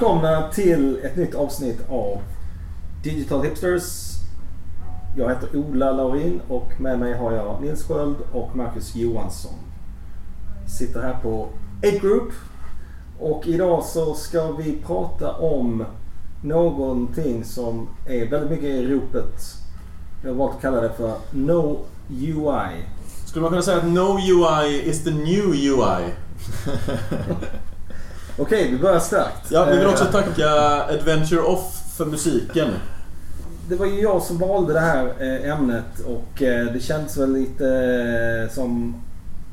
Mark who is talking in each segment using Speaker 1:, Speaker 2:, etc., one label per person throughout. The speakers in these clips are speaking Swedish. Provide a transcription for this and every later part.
Speaker 1: välkomna till ett nytt avsnitt av Digital Hipsters. Jag heter Ola Laurin och med mig har jag Nils Sköld och Marcus Johansson. Sitter här på 8 Group och idag så ska vi prata om någonting som är väldigt mycket i ropet. Jag har valt att kalla det för No UI.
Speaker 2: Skulle man kunna säga att No UI is the new UI?
Speaker 1: Okej, vi börjar starkt.
Speaker 2: Ja, vi vill
Speaker 1: Eh,
Speaker 2: också tacka Adventure Off för musiken.
Speaker 1: Det var ju jag som valde det här eh, ämnet och eh, det känns väl lite eh, som,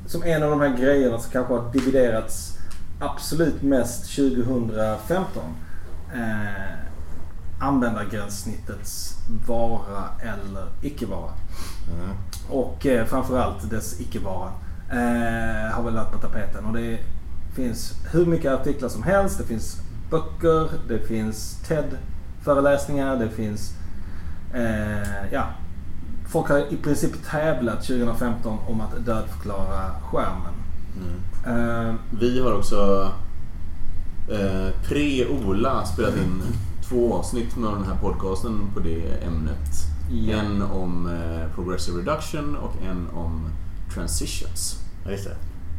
Speaker 1: som en av de här grejerna som kanske har dividerats absolut mest 2015. Eh, användargränssnittets vara eller icke-vara. Och eh, framförallt dess icke-vara eh, har väl varit på tapeten. Och det finns hur mycket artiklar som helst. Det finns böcker, det finns TED-föreläsningar, det finns... Eh, ja, folk har i princip tävlat 2015 om att dödförklara skärmen. Eh,
Speaker 2: Vi har också eh, pre-Ola spelat in två avsnitt med den här podcasten på det ämnet.
Speaker 1: Ja.
Speaker 2: En om eh, Progressive Reduction och en om Transitions.
Speaker 3: Ja, just det.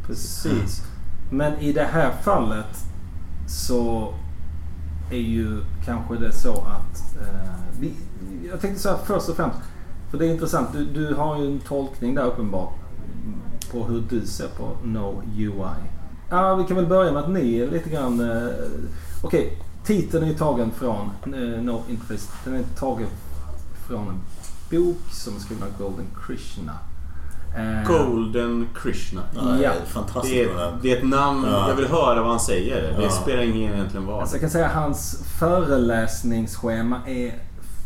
Speaker 1: Precis. Men i det här fallet så är ju kanske det så att... Eh, vi, jag tänkte så här först och främst. För det är intressant. Du, du har ju en tolkning där uppenbart på hur du ser på No UI. Ja, vi kan väl börja med att ni är lite grann... Eh, Okej, titeln är ju tagen från eh, No Interface. Den är tagen från en bok som är skriven av Golden Krishna. Eh,
Speaker 2: Golden Krishna.
Speaker 3: Ja, fantastiskt
Speaker 2: Det är, det är ett namn,
Speaker 3: Ja.
Speaker 2: jag vill höra vad han säger. Det
Speaker 3: Ja.
Speaker 2: spelar ingen egentligen vad.
Speaker 1: Alltså jag kan säga att hans föreläsningsschema är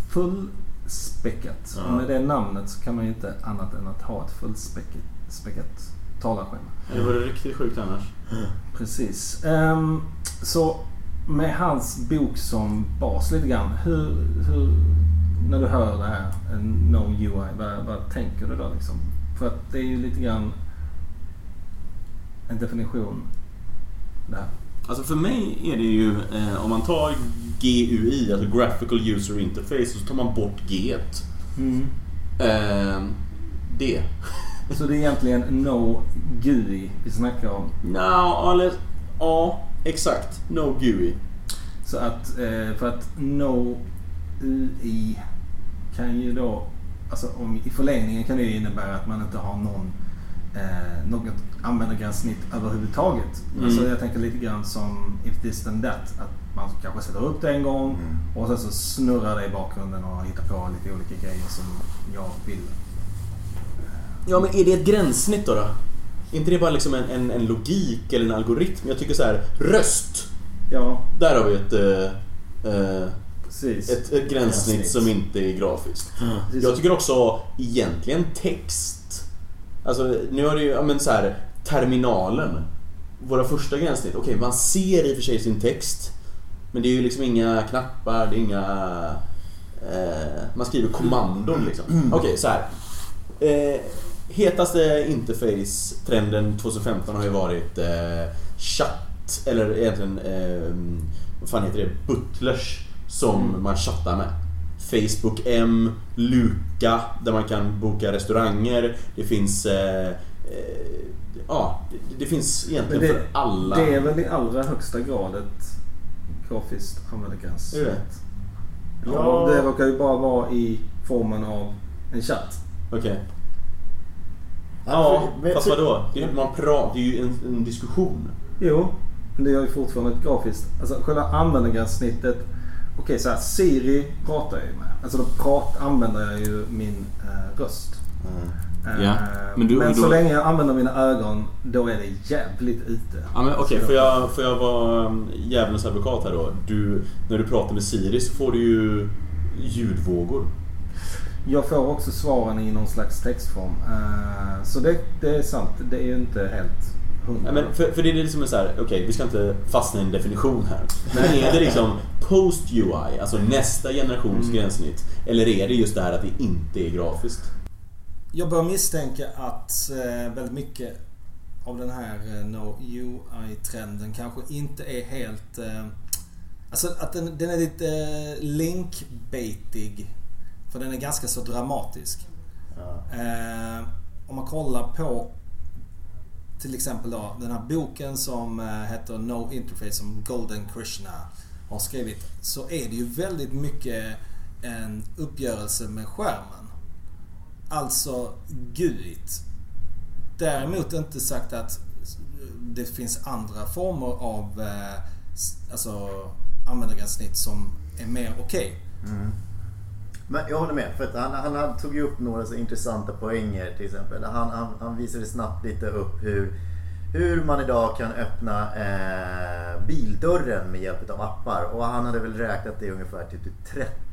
Speaker 1: fullspäckat.
Speaker 3: Ja.
Speaker 1: Och med det namnet så kan man ju inte annat än att ha ett fullspäckat talarschema.
Speaker 2: Det vore riktigt sjukt annars.
Speaker 1: Precis. Ehm, så med hans bok som bas lite grann. Hur, hur, när du hör det här, en No UI, vad, vad tänker du då liksom? För att det är ju lite grann en definition det här.
Speaker 2: Alltså för mig är det ju, eh, om man tar GUI, alltså Graphical User Interface, så tar man bort G. Eh, det.
Speaker 1: Så det är egentligen No GUI vi snackar om.
Speaker 2: No, eller, ja, exakt. No GUI.
Speaker 1: Så att, eh, för att No UI kan ju då, alltså om, i förlängningen kan det innebära att man inte har någon, eh, något användargränssnitt överhuvudtaget.
Speaker 2: Mm.
Speaker 1: Alltså jag tänker lite grann som If this then that. Att man kanske sätter upp det en gång
Speaker 3: Mm.
Speaker 1: och sen så snurrar det i bakgrunden och hittar på lite olika grejer som jag vill.
Speaker 2: Ja, men är det ett gränssnitt då? då? Är inte det bara liksom en, en, en logik eller en algoritm? Jag tycker så här, röst.
Speaker 1: Ja,
Speaker 2: Där har vi ett, eh, eh,
Speaker 1: precis.
Speaker 2: ett, ett gränssnitt som inte är grafiskt.
Speaker 1: Precis.
Speaker 2: Jag tycker också egentligen text. Alltså nu har det ju, ja men så här, terminalen. Våra första gränssnitt. Okej, man ser i och för sig sin text. Men det är ju liksom inga knappar, det är inga... Eh, man skriver kommandon liksom. Okej, så här. Eh, hetaste interface-trenden 2015 har ju varit eh, chatt, eller egentligen, eh, vad fan heter det, butlers som
Speaker 1: Mm.
Speaker 2: man chattar med. Facebook M, Luka där man kan boka restauranger. Det finns eh, eh, Ja, det, det finns egentligen
Speaker 1: det-
Speaker 2: för alla.
Speaker 1: Det är väl i allra högsta grad ett grafiskt användargränssnitt.
Speaker 2: Är det?
Speaker 1: Ja,
Speaker 3: Ja.
Speaker 1: det råkar ju bara vara i formen av en chatt.
Speaker 2: Okej.
Speaker 3: Ja,
Speaker 2: Ja,
Speaker 3: men
Speaker 2: fast vadå? Det är, man pratar, det är ju en, en diskussion.
Speaker 1: Jo, men det är ju fortfarande ett grafiskt. Alltså själva användargränssnittet. Okej, så här, Siri pratar jag ju med. Alltså då prat, använder jag ju min eh, röst.
Speaker 3: Mm.
Speaker 1: Eh,
Speaker 2: Ja, men du-
Speaker 1: men
Speaker 2: då-
Speaker 1: så länge jag använder mina ögon, då är det jävligt ute.
Speaker 2: Ja, men okej, får, jag, får jag vara um, djävulens advokat här då? Du, när du pratar med Siri så får du ju ljudvågor.
Speaker 1: Jag får också svaren i någon slags textform. Eh, så det, det är sant. Det är ju inte helt.
Speaker 2: Ja, men för, för det är liksom så här, okej vi ska inte fastna i en definition här. Men är det liksom post-UI, alltså nästa generations
Speaker 1: Mm.
Speaker 2: gränssnitt? Eller är det just det här att det inte är grafiskt?
Speaker 1: Jag börjar misstänka att eh, väldigt mycket av den här eh, No UI-trenden kanske inte är helt... Eh, Alltså att den, den är lite linkbaitig. För den är ganska så dramatisk.
Speaker 3: Ja.
Speaker 1: Om man kollar på till exempel då den här boken som eh, heter No Interface som Golden Krishna har skrivit. Så är det ju väldigt mycket en uppgörelse med skärmen. Alltså GUIT. Däremot inte sagt att det finns andra former av eh, alltså, användargränssnitt som är mer okej. Mm.
Speaker 3: Men jag håller med. För att han, han, han tog ju upp några så intressanta poänger till exempel. Han, han, han visade snabbt lite upp hur, hur man idag kan öppna eh, bildörren med hjälp av appar. Och han hade väl räknat det ungefär till typ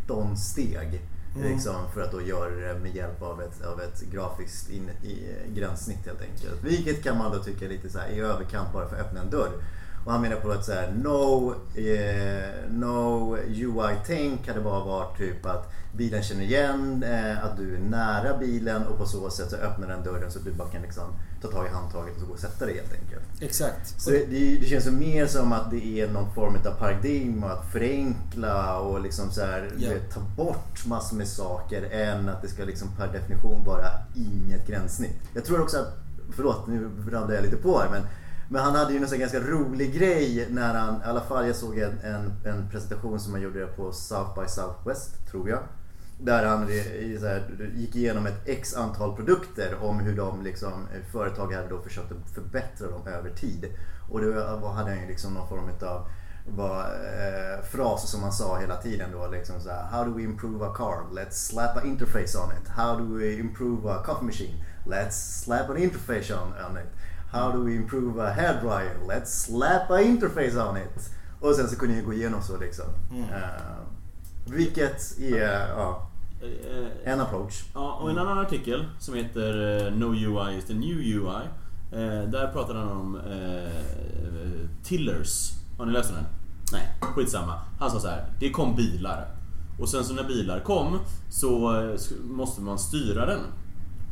Speaker 3: 13 steg. Liksom, för att då göra det med hjälp av ett, av ett grafiskt in, i, gränssnitt helt enkelt. Vilket kan man då tycka lite så här i överkant bara för att öppna en dörr. Och han menar på att så här, no, eh, no UI-tänk hade bara varit typ att bilen känner igen eh, att du är nära bilen och på så sätt så öppnar den dörren så att du bara kan liksom ta tag i handtaget och så gå och sätta dig helt enkelt.
Speaker 1: Exakt.
Speaker 3: Så det, det, känns ju mer som att det är någon form av paradigm och att förenkla och liksom så här, vet, ta bort massor med saker än att det ska liksom per definition vara inget gränssnitt. Jag tror också att, förlåt nu ramlade jag lite på här men men han hade ju en ganska rolig grej när han, i alla fall jag såg en, en, en presentation som han gjorde på South by Southwest tror jag. Där han gick igenom ett x antal produkter om hur de liksom, företag hade då försökt att förbättra dem över tid. Och då hade han ju liksom någon form av var, eh, fraser som han sa hela tiden då liksom så här, How do we improve a car? Let's slap a interface on it. How do we improve a coffee machine? Let's slap an interface on, on it. How do we improve a hairdryer? Let's slap a interface on it. Och sen så kunde jag gå igenom så liksom. Eh, vilket är ja,
Speaker 2: Eh,
Speaker 3: en approach.
Speaker 2: Ja, och en annan artikel som heter eh, No UI is the new UI. Eh, där pratar han om eh, tillers. Har ni läst den? Nej, skitsamma. Han sa så här. Det kom bilar. Och sen så när bilar kom så eh, måste man styra den.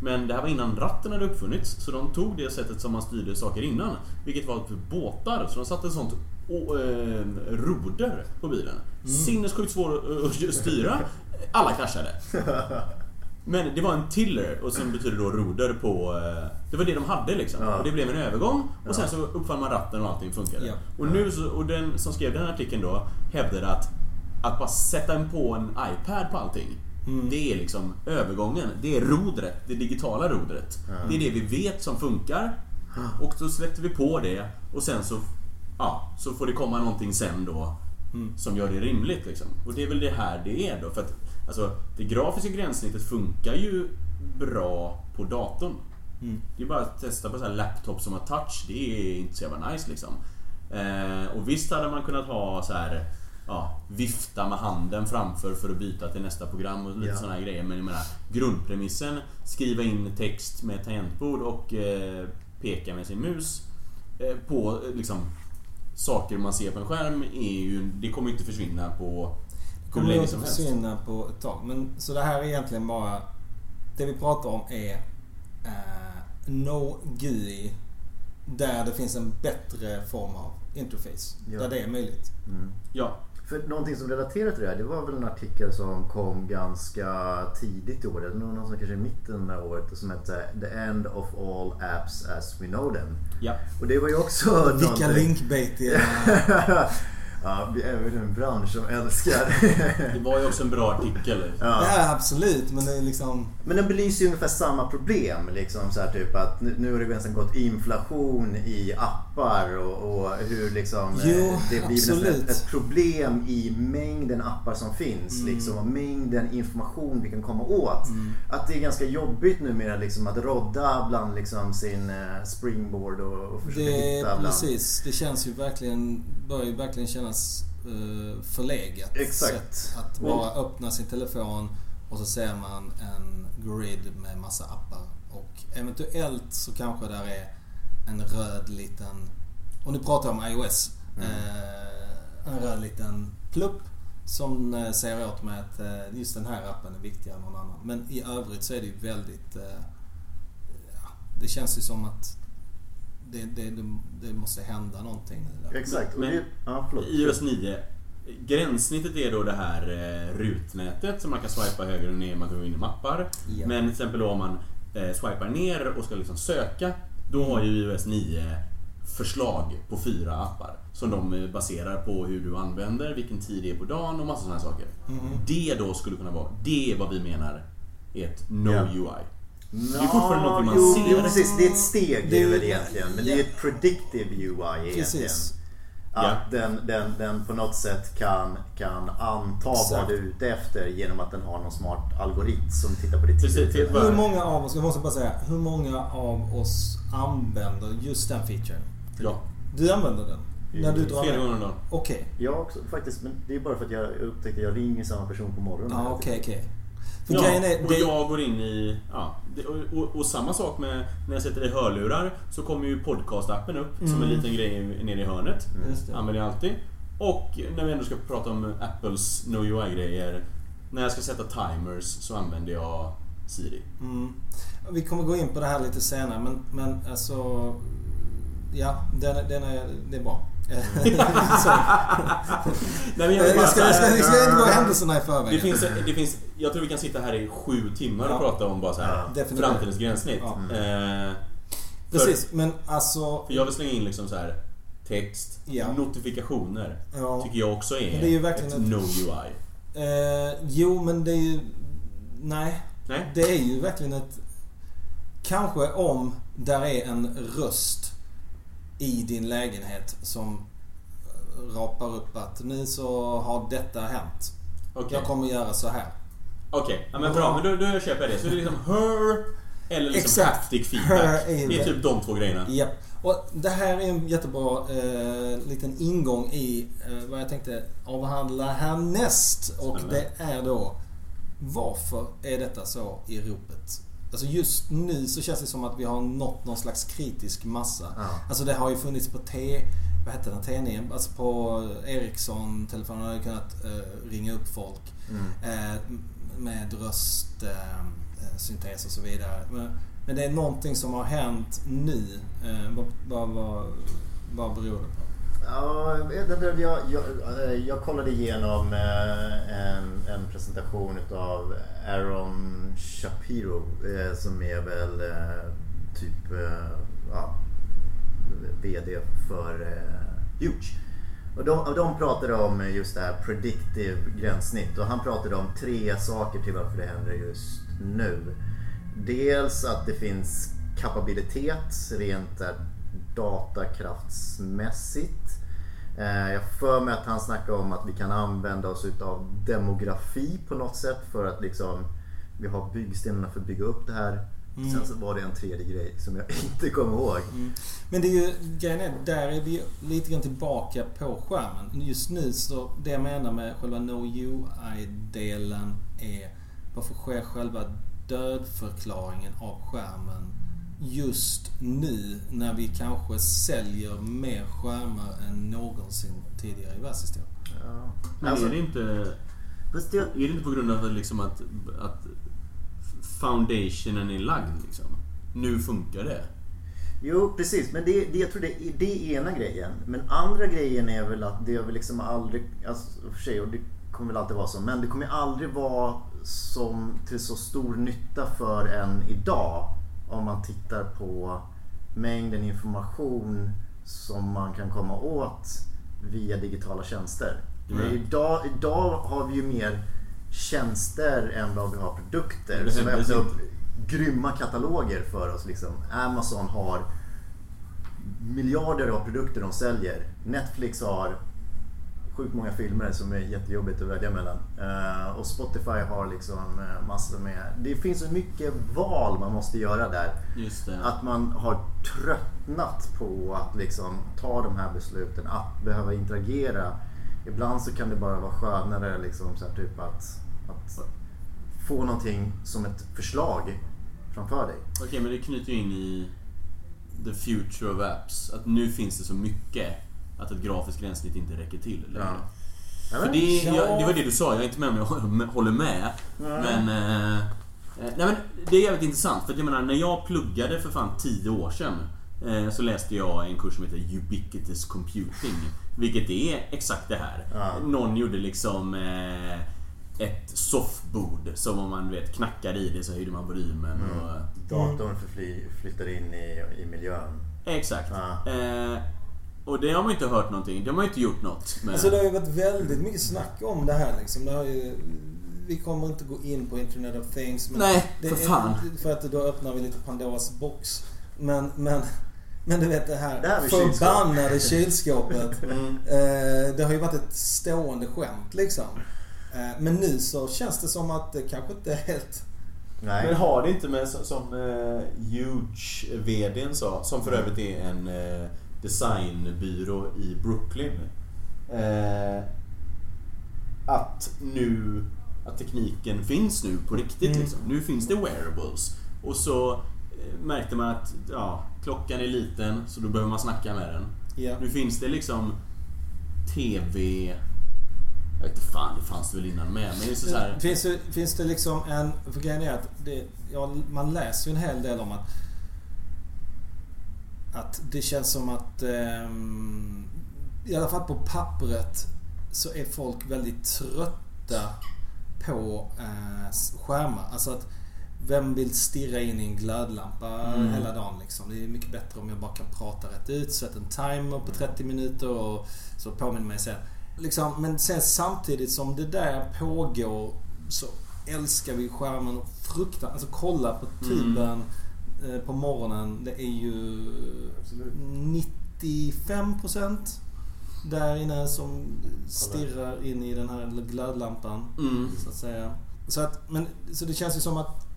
Speaker 2: Men det här var innan ratten hade uppfunnits. Så de tog det sättet som man styrde saker innan. Vilket var för båtar. Så de satte ett sånt å- eh, roder på bilen. Sinnessjukt svår att styra. Alla kraschade. Men det var en tiller och som betyder då roder på... eh, Det var det de hade liksom.
Speaker 3: Ja.
Speaker 2: Och det blev en övergång och sen så uppfann man ratten och allting funkade.
Speaker 1: Ja.
Speaker 2: Och nu så, och den som skrev den artikeln då hävdade att att bara sätta en på en iPad på allting. Det är liksom övergången. Det är rodret, det digitala rodret. Det är det vi vet som funkar. Och då sätter vi på det och sen så, ja, så får det komma någonting sen då som gör det rimligt. Liksom. Och det är väl det här det är då. För att alltså, det grafiska gränssnittet funkar ju bra på datorn. Det är bara att testa på så här laptop som har touch. Det är inte så jävla nice liksom. Eh, och visst hade man kunnat ha så här ja, vifta med handen framför för att byta till nästa program och lite
Speaker 3: Ja.
Speaker 2: här grejer. Men jag menar grundpremissen, skriva in text med tangentbord och eh, peka med sin mus eh, på eh, liksom saker man ser på en skärm är ju, det kommer ju inte försvinna på hur
Speaker 1: kommer
Speaker 2: länge
Speaker 1: inte
Speaker 2: som helst.
Speaker 1: försvinna på ett tag. Men, så det här är egentligen bara... Det vi pratar om är eh, No GUI där det finns en bättre form av interface.
Speaker 3: Ja.
Speaker 1: Där det är möjligt.
Speaker 2: Ja,
Speaker 3: För någonting som relaterar till det här, det var väl en artikel som kom ganska tidigt i året, någon som kanske i mitten av året, som hette The End of All Apps As We Know Them.
Speaker 2: ja.
Speaker 3: Och det var ju också
Speaker 1: Vilka linkbaitiga...
Speaker 3: ja, vi är väl en bransch som älskar
Speaker 2: Det var ju också en bra artikel.
Speaker 3: Ja.
Speaker 1: Ja, absolut. Men det är liksom...
Speaker 3: Men den belyser ju ungefär samma problem. Liksom så här typ att nu, nu har det nästan gått inflation i appar och, och hur liksom
Speaker 1: Jo,
Speaker 3: eh, det blir
Speaker 1: absolut.
Speaker 3: ett, problem i mängden appar som finns.
Speaker 1: Mm.
Speaker 3: Liksom, och mängden information vi kan komma åt. Att det är ganska jobbigt numera liksom, att rodda bland liksom, sin eh, springboard och, och försöka
Speaker 1: Det
Speaker 3: hitta bland...
Speaker 1: precis. Det känns ju verkligen... Börjar ju verkligen kännas uh, förlegat.
Speaker 3: Exakt.
Speaker 1: Sätt att bara öppna sin telefon och så ser man en grid med massa appar. Och eventuellt så kanske där är en röd liten... Och nu pratar jag om iOS. eh, en röd liten plupp som eh, säger åt mig att eh, just den här appen är viktigare än någon annan. Men i övrigt så är det ju väldigt... ja, det känns ju som att det, det, det, måste hända någonting nu där.
Speaker 3: Exakt.
Speaker 2: Men-
Speaker 3: ja, förlåt.
Speaker 2: iOS 9 gränssnittet är då det här rutnätet som man kan swipa höger och ner man kan gå in i mappar.
Speaker 1: Ja.
Speaker 2: Men till exempel då om man swipar ner och ska liksom söka, då har ju iOS 9 förslag på fyra appar. Som de eh, baserar på hur du använder, vilken tid det är på dagen och massa sådana saker. Det då skulle kunna vara, det är vad vi menar är ett no
Speaker 3: Ja.
Speaker 2: UI. Det är fortfarande någonting man
Speaker 3: jo,
Speaker 2: ser.
Speaker 3: Jo, precis. Det är ett steg
Speaker 1: Det är
Speaker 3: väl egentligen. Men det är ett predictive UI egentligen.
Speaker 1: Precis.
Speaker 3: Att
Speaker 2: Ja.
Speaker 3: den, den, den på något sätt kan, kan anta
Speaker 1: Exakt.
Speaker 3: vad du är ute efter genom att den har någon smart algoritm som tittar på ditt
Speaker 2: Precis,
Speaker 1: Hur många av oss, jag måste bara säga, hur många av oss använder just den featuren?
Speaker 2: Ja,
Speaker 1: Du använder den? När du drar
Speaker 2: flera gånger om dagen.
Speaker 1: Okej.
Speaker 3: Jag också faktiskt, men det är bara för att jag upptäckte att jag ringer samma person på morgonen.
Speaker 1: Ja, okej, okej. För
Speaker 2: Ja,
Speaker 1: är...
Speaker 2: och
Speaker 1: Det,
Speaker 2: jag går in i... Ja, och, och, och samma sak med när jag sätter i hörlurar så kommer ju podcast-appen upp som en liten grej nere i hörnet.
Speaker 1: Det.
Speaker 2: Använder jag alltid. Och när vi ändå ska prata om Apples No UI-grejer. När jag ska sätta timers så använder jag Siri.
Speaker 1: Mm. Vi kommer gå in på det här lite senare men, men alltså... Ja, den, är- den är, det är bra.
Speaker 2: Nej,
Speaker 1: jag,
Speaker 2: bara
Speaker 1: ska, jag, ska, jag ska inte gå händelserna i förväg.
Speaker 2: det finns, det finns, jag tror vi kan sitta här i sju timmar och
Speaker 1: Ja.
Speaker 2: prata om bara så här,
Speaker 3: Ja,
Speaker 2: framtidens gränssnitt.
Speaker 1: Ja.
Speaker 2: Eh, för,
Speaker 1: Precis, men alltså...
Speaker 2: För jag vill slänga in liksom så här text, notifikationer. Tycker jag också är,
Speaker 1: Men det är ju verkligen
Speaker 2: ett
Speaker 1: ett-
Speaker 2: no UI.
Speaker 1: Eh, jo, men det är ju... Nej.
Speaker 2: Nej?
Speaker 1: Det är ju verkligen ett... Kanske om där är en röst i din lägenhet som rapar upp att nu så har detta hänt.
Speaker 2: Okej.
Speaker 1: Jag kommer göra så här.
Speaker 2: Okej, ja, men bra. Men då, då köper jag det. Så det är liksom her eller liksom
Speaker 1: Exakt.
Speaker 2: haptic feedback. Det är typ de två grejerna.
Speaker 1: Japp. Och det här är en jättebra eh, liten ingång i eh, vad jag tänkte avhandla härnäst. Och
Speaker 2: Spännande.
Speaker 1: det är då varför är detta så i ropet? Alltså just nu så känns det som att vi har nått någon slags kritisk massa.
Speaker 3: Ja.
Speaker 1: Alltså det har ju funnits på T, vad heter den, T9, alltså på Ericsson-telefonen har ju kunnat eh, ringa upp folk eh, med röst, eh, eh, och så vidare. Men, men det är någonting som har hänt nu. Eh, vad, vad, vad, vad beror det på?
Speaker 3: Ja, jag, jag, jag, jag kollade igenom eh, en, en presentation utav Aaron Shapiro eh, som är väl typ ja, VD för Huge. Och de, de pratade om just det här predictive gränssnitt och han pratade om tre saker till varför det händer just nu. Dels att det finns kapabilitet rent där datakraftsmässigt. Eh, Jag för mig att han snackade om att vi kan använda oss utav demografi på något sätt för att liksom vi har byggstenarna för att bygga upp det här. Sen så var det en tredje grej som jag inte kommer ihåg.
Speaker 1: Men det är ju, grejen är, där är vi lite grann tillbaka på skärmen. Just nu så, det jag menar med själva No UI-delen är varför sker själva dödförklaringen av skärmen just nu när vi kanske säljer mer skärmar än någonsin tidigare i världshistorien?
Speaker 3: Ja.
Speaker 2: Men
Speaker 3: Alltså,
Speaker 2: är det inte... Är det inte på grund av att, liksom att, att foundationen är lagd liksom? Nu funkar det.
Speaker 3: Jo, precis. Men det, det, jag tror det, det är ena grejen. Men andra grejen är väl att det har väl liksom aldrig, alltså för sig, och det kommer väl alltid vara så, men det kommer aldrig vara som till så stor nytta för en idag om man tittar på mängden information som man kan komma åt via digitala tjänster.
Speaker 2: Mm.
Speaker 3: Idag, idag har vi ju mer tjänster än vad vi har produkter.
Speaker 2: Det händer
Speaker 3: öppnar upp grymma kataloger för oss. Liksom. Amazon har miljarder av produkter de säljer. Netflix har sjukt många filmer som är jättejobbigt att välja mellan. Eh, och Spotify har liksom eh, massor med... Det finns så mycket val man måste göra där. Att man har tröttnat på att liksom ta de här besluten, att behöva interagera. Ibland så kan det bara vara skönare liksom så typ att, att få någonting som ett förslag framför dig.
Speaker 2: Okej, men det knyter ju in i the future of apps. Att nu finns det så mycket att ett grafiskt gränssnitt inte räcker till längre.
Speaker 3: Ja,
Speaker 2: För
Speaker 3: men-
Speaker 2: det,
Speaker 1: Ja.
Speaker 2: jag, det var det du sa, jag är inte med om jag håller med. Men, eh, eh, nej, men det är jävligt intressant. För att jag menar, när jag pluggade för fan 10 år sedan eh, så läste jag en kurs som heter Ubiquitous Computing. Vilket är exakt det här.
Speaker 3: Ja.
Speaker 2: Någon gjorde liksom eh, ett soffbord som om man vet knackar i det så höjde man volymen.
Speaker 3: Mm.
Speaker 2: Och,
Speaker 3: Datorn förfly, flyttar in i, i miljön.
Speaker 2: exakt.
Speaker 3: Ja.
Speaker 2: Eh, och det har man inte hört någonting. De har inte gjort något. Med.
Speaker 1: Alltså det har ju varit väldigt mycket snack om det här liksom. Det har ju, vi kommer inte gå in på Internet of Things. Men
Speaker 2: Nej,
Speaker 1: det
Speaker 2: för
Speaker 1: är-
Speaker 2: fan.
Speaker 1: För att då öppnar vi lite Pandoras box. Men, men, men du vet det här,
Speaker 3: Det här
Speaker 1: förbannade kylskåpet.
Speaker 3: Mm.
Speaker 1: Eh, det har ju varit ett stående skämt liksom. Eh, men nu så känns det som att det kanske inte är helt...
Speaker 3: Nej.
Speaker 2: Men har det inte med som, som eh, Huge VDn sa, som för övrigt är en eh, designbyrå i Brooklyn. Eh, att nu att tekniken finns nu på riktigt.
Speaker 1: Mm.
Speaker 2: Liksom. Nu finns det wearables. Och så eh, märkte man att ja, klockan är liten så då behöver man snacka med den.
Speaker 1: Ja.
Speaker 2: Nu finns det liksom TV... Jag vet inte fan, det fanns det väl innan med. Men är så här,
Speaker 1: Finns, det, finns det liksom en... För grejen är att det, ja, man läser ju en hel del om att att det känns som att ehm, i alla fall på pappret så är folk väldigt trötta på eh, skärmar. Alltså att vem vill stirra in i en glödlampa
Speaker 2: Mm.
Speaker 1: hela dagen liksom? Det är mycket bättre om jag bara kan prata rätt ut, sätta en timer på 30 minuter och så påminner mig sen. Liksom, men sen samtidigt som det där pågår så älskar vi skärmen fruktansvärt. Alltså kolla på tuben eh, på morgonen. Det är ju 95% där inne som stirrar in i den här glödlampan.
Speaker 2: mm.
Speaker 1: Så att säga. Så, att, men, så det känns ju som att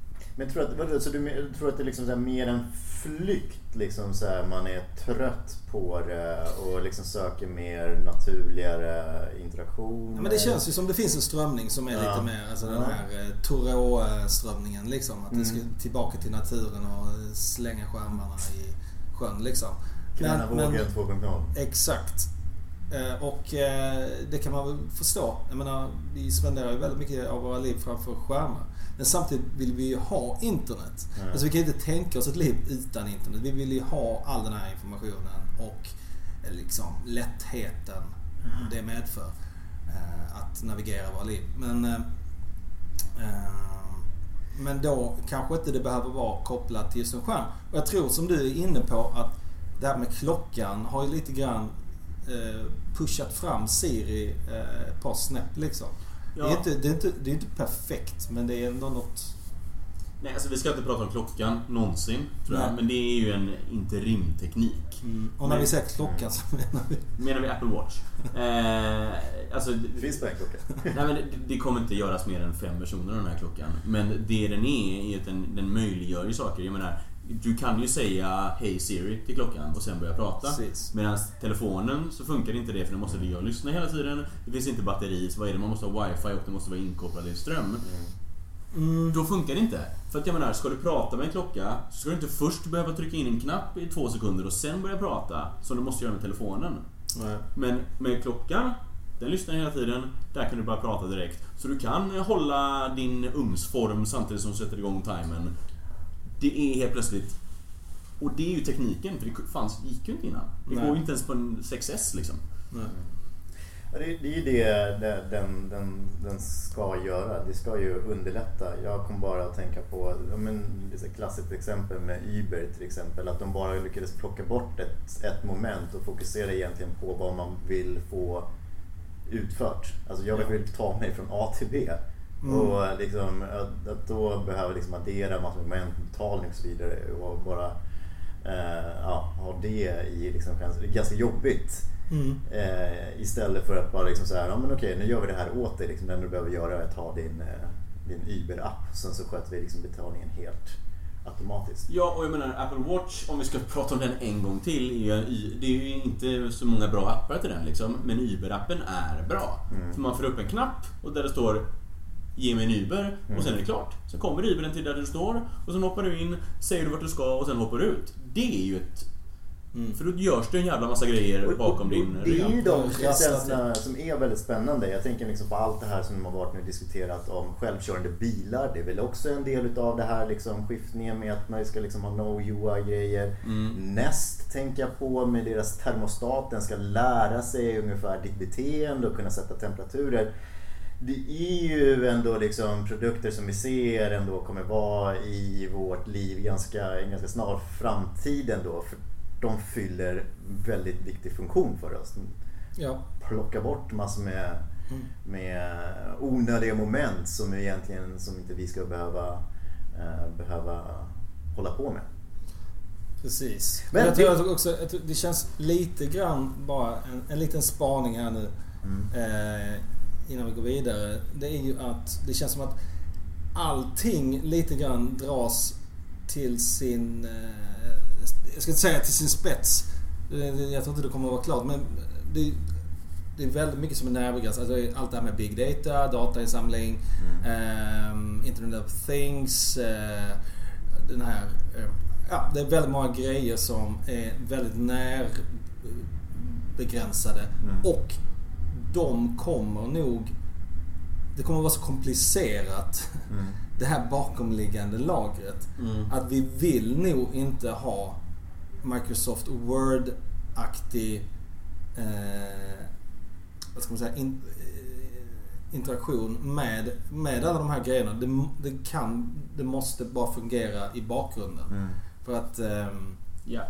Speaker 3: Men tror att, vadå, så du tror att det är liksom så mer en flykt? Liksom så här, man är trött på det och liksom söker mer naturligare interaktion?
Speaker 1: Ja, men det känns ju som det finns en strömning som är
Speaker 3: Ja.
Speaker 1: lite mer alltså den här eh, Thoreau-strömningen liksom. Att det ska
Speaker 3: Mm.
Speaker 1: tillbaka till naturen och slänga skärmarna i sjön liksom.
Speaker 3: Knäna vågen 2.0.
Speaker 1: Exakt. Eh, Och eh, det kan man väl förstå. Jag menar, vi spenderar ju väldigt mycket av våra liv framför skärmar. Men samtidigt vill vi ju ha internet.
Speaker 3: Mm.
Speaker 1: Alltså vi kan inte tänka oss ett liv utan internet. Vi vill ju ha all den här informationen och eh, liksom lättheten det medför. eh, Att navigera våra liv. Men, eh, men då kanske inte det behöver vara kopplat till just en skärm. Och jag tror som du är inne på att det här med klockan har ju lite grann pushat fram Siri ett par snäpp liksom. Det, är
Speaker 2: Ja.
Speaker 1: inte, det, är inte, det är inte perfekt men det är ändå något...
Speaker 2: Nej, alltså vi ska inte prata om klockan någonsin, tror jag.
Speaker 1: Nej.
Speaker 2: Men det är ju en interimteknik.
Speaker 1: Och när
Speaker 2: Men-
Speaker 1: vi säger klockan så menar vi...
Speaker 2: Menar vi Apple Watch? Eh, alltså, det-
Speaker 3: Finns det en klocka?
Speaker 2: Nej, men det, det kommer inte göras mer än fem versioner av den här klockan. Men det den är, är att den, den möjliggör ju saker. Jag menar, du kan ju säga Hej Siri till klockan och sen börja prata. Medan telefonen så funkar inte det för den måste ligga och lyssna hela tiden. Det finns inte batteri, så vad är det? Man måste ha wifi och det måste vara inkopplad i ström.
Speaker 1: Mm.
Speaker 2: Då funkar det inte. För att jag menar, ska du prata med en klocka så ska du inte först behöva trycka in en knapp i två sekunder och sen börja prata som du måste göra med telefonen.
Speaker 1: Nej.
Speaker 2: Men med klockan, den lyssnar hela tiden. Där kan du bara prata direkt. Så du kan hålla din ugnsform samtidigt som du sätter igång timern. Det är helt plötsligt... Och det är ju tekniken, för det fanns, gick ju inte innan. Det
Speaker 1: Nej.
Speaker 2: går ju inte ens på en 6S liksom.
Speaker 1: Nej.
Speaker 3: Det, det är ju det det- den, den, den ska göra. Det ska ju underlätta. Jag kom bara att tänka på men, ett klassiskt exempel med Uber till exempel. Att de bara lyckades plocka bort ett, ett moment och fokusera egentligen på vad man vill få utfört. Alltså jag vill ta mig från A till B.
Speaker 1: Mm.
Speaker 3: Och liksom, att, att då behöva liksom addera massor med moment, betalning och så vidare och bara eh, ja, ha det i liksom, ganska jobbigt.
Speaker 1: Mm.
Speaker 3: Eh, istället för att bara liksom så här, ja men okej nu gör vi det här åt dig. Liksom, det enda du behöver göra är att ta din, eh, din Uber-app. Sen så sköter vi liksom betalningen helt automatiskt.
Speaker 2: Ja, och jag menar Apple Watch, om vi ska prata om den en gång till, är ju, det är ju inte så många bra appar till den liksom. Men Uber-appen är bra.
Speaker 3: Mm.
Speaker 2: För man får upp en knapp och där det står Ge mig en Uber och sen är det klart. Sen kommer Uberen till där du står och sen hoppar du in, säger du vart du ska och sen hoppar du ut. Det är ju ett
Speaker 1: Mm.
Speaker 2: För då görs det en jävla massa grejer bakom din
Speaker 3: Det är ju de
Speaker 1: Rasslar
Speaker 3: essenserna som är väldigt spännande. Jag tänker liksom på allt det här som har varit nu diskuterat om självkörande bilar. Det är väl också en del utav det här liksom skiftningen med att man ska liksom ha no UI-grejer.
Speaker 2: Mm.
Speaker 3: Nest tänker jag på med deras termostat. Den ska lära sig ungefär ditt beteende och kunna sätta temperaturer. Det är ju ändå liksom produkter som vi ser ändå kommer vara i vårt liv ganska, en ganska snar framtid ändå. För de fyller väldigt viktig funktion för oss.
Speaker 1: Ja.
Speaker 3: plockar bort massor med,
Speaker 1: Mm.
Speaker 3: med onödiga moment som egentligen som inte vi ska behöva, eh, behöva hålla på med.
Speaker 1: Precis.
Speaker 3: Men
Speaker 1: jag tror
Speaker 3: det-
Speaker 1: att också, tror det känns lite grann bara en, en liten spaning här nu.
Speaker 3: Mm.
Speaker 1: Eh, innan vi går vidare. Det är ju att det känns som att allting lite grann dras till sin... Eh, jag ska inte säga till sin spets. Eh, Jag tror inte det kommer att vara klart men det, det är väldigt mycket som är närbegränsat. Alltså allt det här med big data, datainsamling, eh, Internet of things. Eh, den här... Eh, ja, det är väldigt många grejer som är väldigt närbegränsade.
Speaker 3: Mm.
Speaker 1: Och de kommer nog... Det kommer att vara så komplicerat.
Speaker 3: Mm.
Speaker 1: Det här bakomliggande lagret.
Speaker 2: Mm.
Speaker 1: Att vi vill nog inte ha Microsoft Word-aktig eh, vad ska man säga, in, eh, interaktion med, med alla de här grejerna. Det, det kan, det måste bara fungera i bakgrunden.
Speaker 3: Mm.
Speaker 1: För att ehm,
Speaker 2: Ja.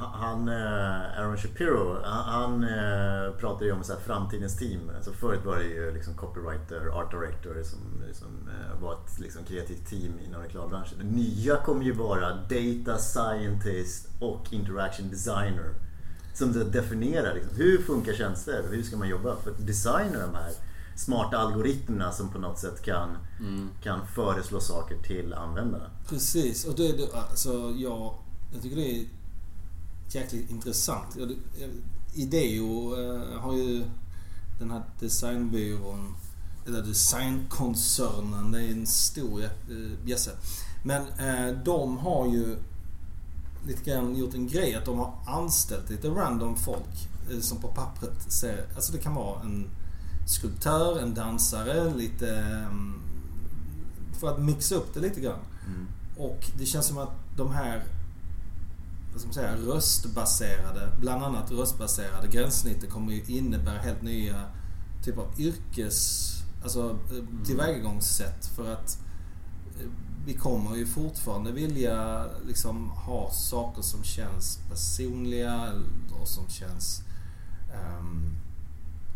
Speaker 3: Han, eh, Aaron Shapiro, han, han eh, pratade ju om så här, framtidens team. Alltså förut var det ju liksom copywriter, art director som, som eh, var ett liksom, kreativt team inom reklambranschen. Det nya kommer ju vara data scientist och interaction designer. Som så definierar liksom, hur funkar tjänster och hur ska man jobba för att designa de här smarta algoritmerna som på något sätt kan,
Speaker 2: Mm.
Speaker 3: kan föreslå saker till användarna.
Speaker 1: Precis, och det är det, alltså jag, jag tycker det är jäkligt intressant. Jag, Ideo eh, har ju den här designbyrån, eller designkoncernen, det är en stor eh, bjässe. Men eh, de har ju lite grann gjort en grej att de har anställt lite random folk eh, som på pappret ser, alltså det kan vara en skulptör, en dansare, lite mm, för att mixa upp det lite grann.
Speaker 3: Mm.
Speaker 1: Och det känns som att de här vad ska man säga, röstbaserade, bland annat röstbaserade gränssnitten kommer ju innebära helt nya typer av yrkes, alltså eh, tillvägagångssätt för att eh, vi kommer ju fortfarande vilja liksom ha saker som känns personliga och som känns ehm,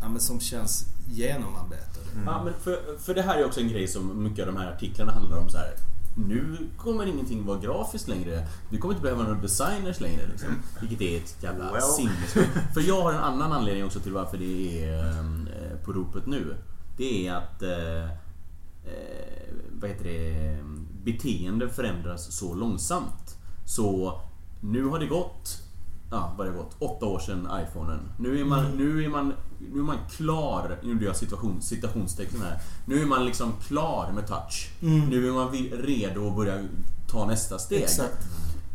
Speaker 1: ja, men som känns genomarbetade.
Speaker 2: Ja, men för, för det här är också en grej som mycket av de här artiklarna handlar om. så här. Nu kommer ingenting vara grafiskt längre. Du kommer inte behöva några designers längre. Liksom. Vilket är ett jävla
Speaker 3: Well.
Speaker 2: sinnessjukt. För jag har en annan anledning också till varför det är eh, på ropet nu. Det är att eh, eh, vad heter det, beteende förändras så långsamt. Så nu har det gått, ja vad det gått, åtta år sedan iPhonen. Nu är man, nu är man, nu är man klar, nu gjorde jag situation, citationstecken här. Nu är man liksom klar med touch.
Speaker 1: Mm.
Speaker 2: Nu är man redo att börja ta nästa steg.
Speaker 1: Exakt.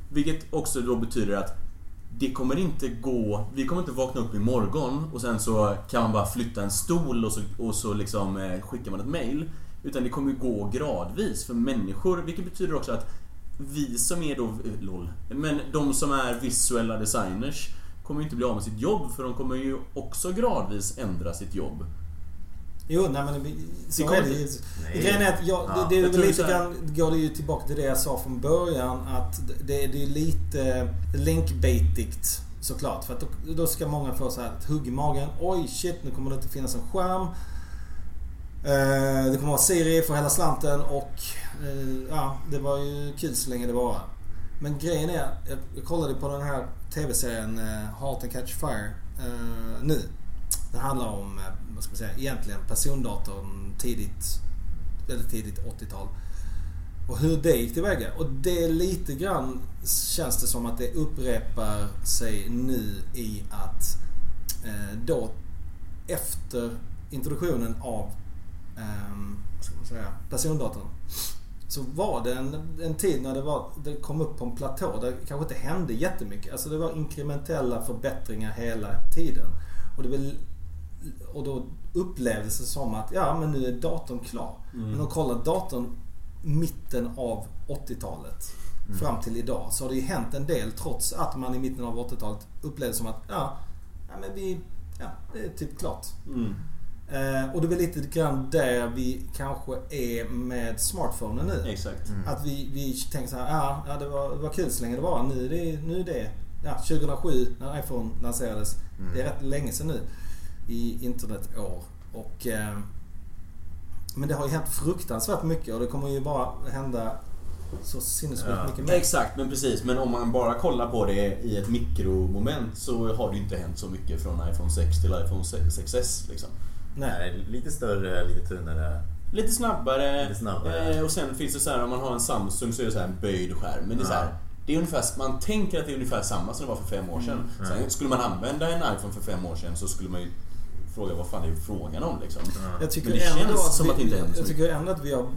Speaker 2: Vilket också då betyder att det kommer inte gå, vi kommer inte vakna upp imorgon och sen så kan man bara flytta en stol och så, och så liksom eh, skickar man ett mail. Utan det kommer gå gradvis för människor, vilket betyder också att vi som är då, eh, LOL, men de som är visuella designers kommer ju inte bli av med sitt jobb för de kommer ju också gradvis ändra sitt jobb.
Speaker 1: Jo, nej men det, så är det.
Speaker 3: Nej.
Speaker 1: Grejen är att jag,
Speaker 3: Ja,
Speaker 1: det, det
Speaker 2: tror
Speaker 1: lite grann, går det ju tillbaka till det jag sa från början att det, det är lite linkbaitigt såklart. För att då, då ska många få så här ett hugg i magen. Oj shit, nu kommer det inte finnas en skärm. Eh, det kommer vara Siri för hela slanten och Eh, ja, det var ju kul så länge det var. Men grejen är, jag, jag kollade på den här TV-serien eh, Heart and Catch Fire eh, nu. Den handlar om, vad ska man säga, egentligen persondatorn tidigt, väldigt tidigt 80-tal. Och hur det gick tillväga. Och det är lite grann känns det som att det upprepar sig nu i att eh, då efter introduktionen av ehm, vad ska man säga, persondatorn så var det en, en tid när det, var, det kom upp på en platå där det kanske inte hände jättemycket. Alltså det var inkrementella förbättringar hela tiden. Och, det väl, och då upplevdes det som att ja men nu är datorn klar.
Speaker 2: Mm.
Speaker 1: Men att kolla datorn mitten av 80-talet
Speaker 2: Mm.
Speaker 1: fram till idag så har det ju hänt en del trots att man i mitten av 80-talet upplevde som att ja, ja men vi, ja det är typ klart.
Speaker 2: Mm.
Speaker 1: Eh, och det är väl lite grann där vi kanske är med smartphonen nu.
Speaker 2: Exakt.
Speaker 1: Att vi, vi tänker så här, ja, ja det, var, det var kul så länge det var. Nu är det, nu är det ja, 2007 när iPhone lanserades. Det är rätt länge sedan nu i internetår. Och, eh, men det har ju hänt fruktansvärt mycket och det kommer ju bara hända så sinnessjukt
Speaker 3: Ja.
Speaker 1: mycket mer.
Speaker 2: Exakt, men precis. Men om man bara kollar på det i ett mikromoment så har det ju inte hänt så mycket från iPhone 6 till iPhone 6S. Liksom.
Speaker 1: Nej.
Speaker 3: Lite större, lite tunnare.
Speaker 2: Lite snabbare.
Speaker 3: Lite snabbare.
Speaker 2: Eh, och sen finns det så här om man har en Samsung så är det så här en böjd skärm. Men det är så här, det är ungefär, man tänker att det är ungefär samma som det var för fem år sedan. Sen skulle man använda en iPhone för fem år sedan så skulle man ju fråga vad fan är det frågan om liksom.
Speaker 1: Jag tycker
Speaker 2: Men det
Speaker 1: ändå
Speaker 2: känns
Speaker 1: att
Speaker 2: som
Speaker 1: vi,
Speaker 2: att det inte händer
Speaker 1: Jag tycker ändå att vi har,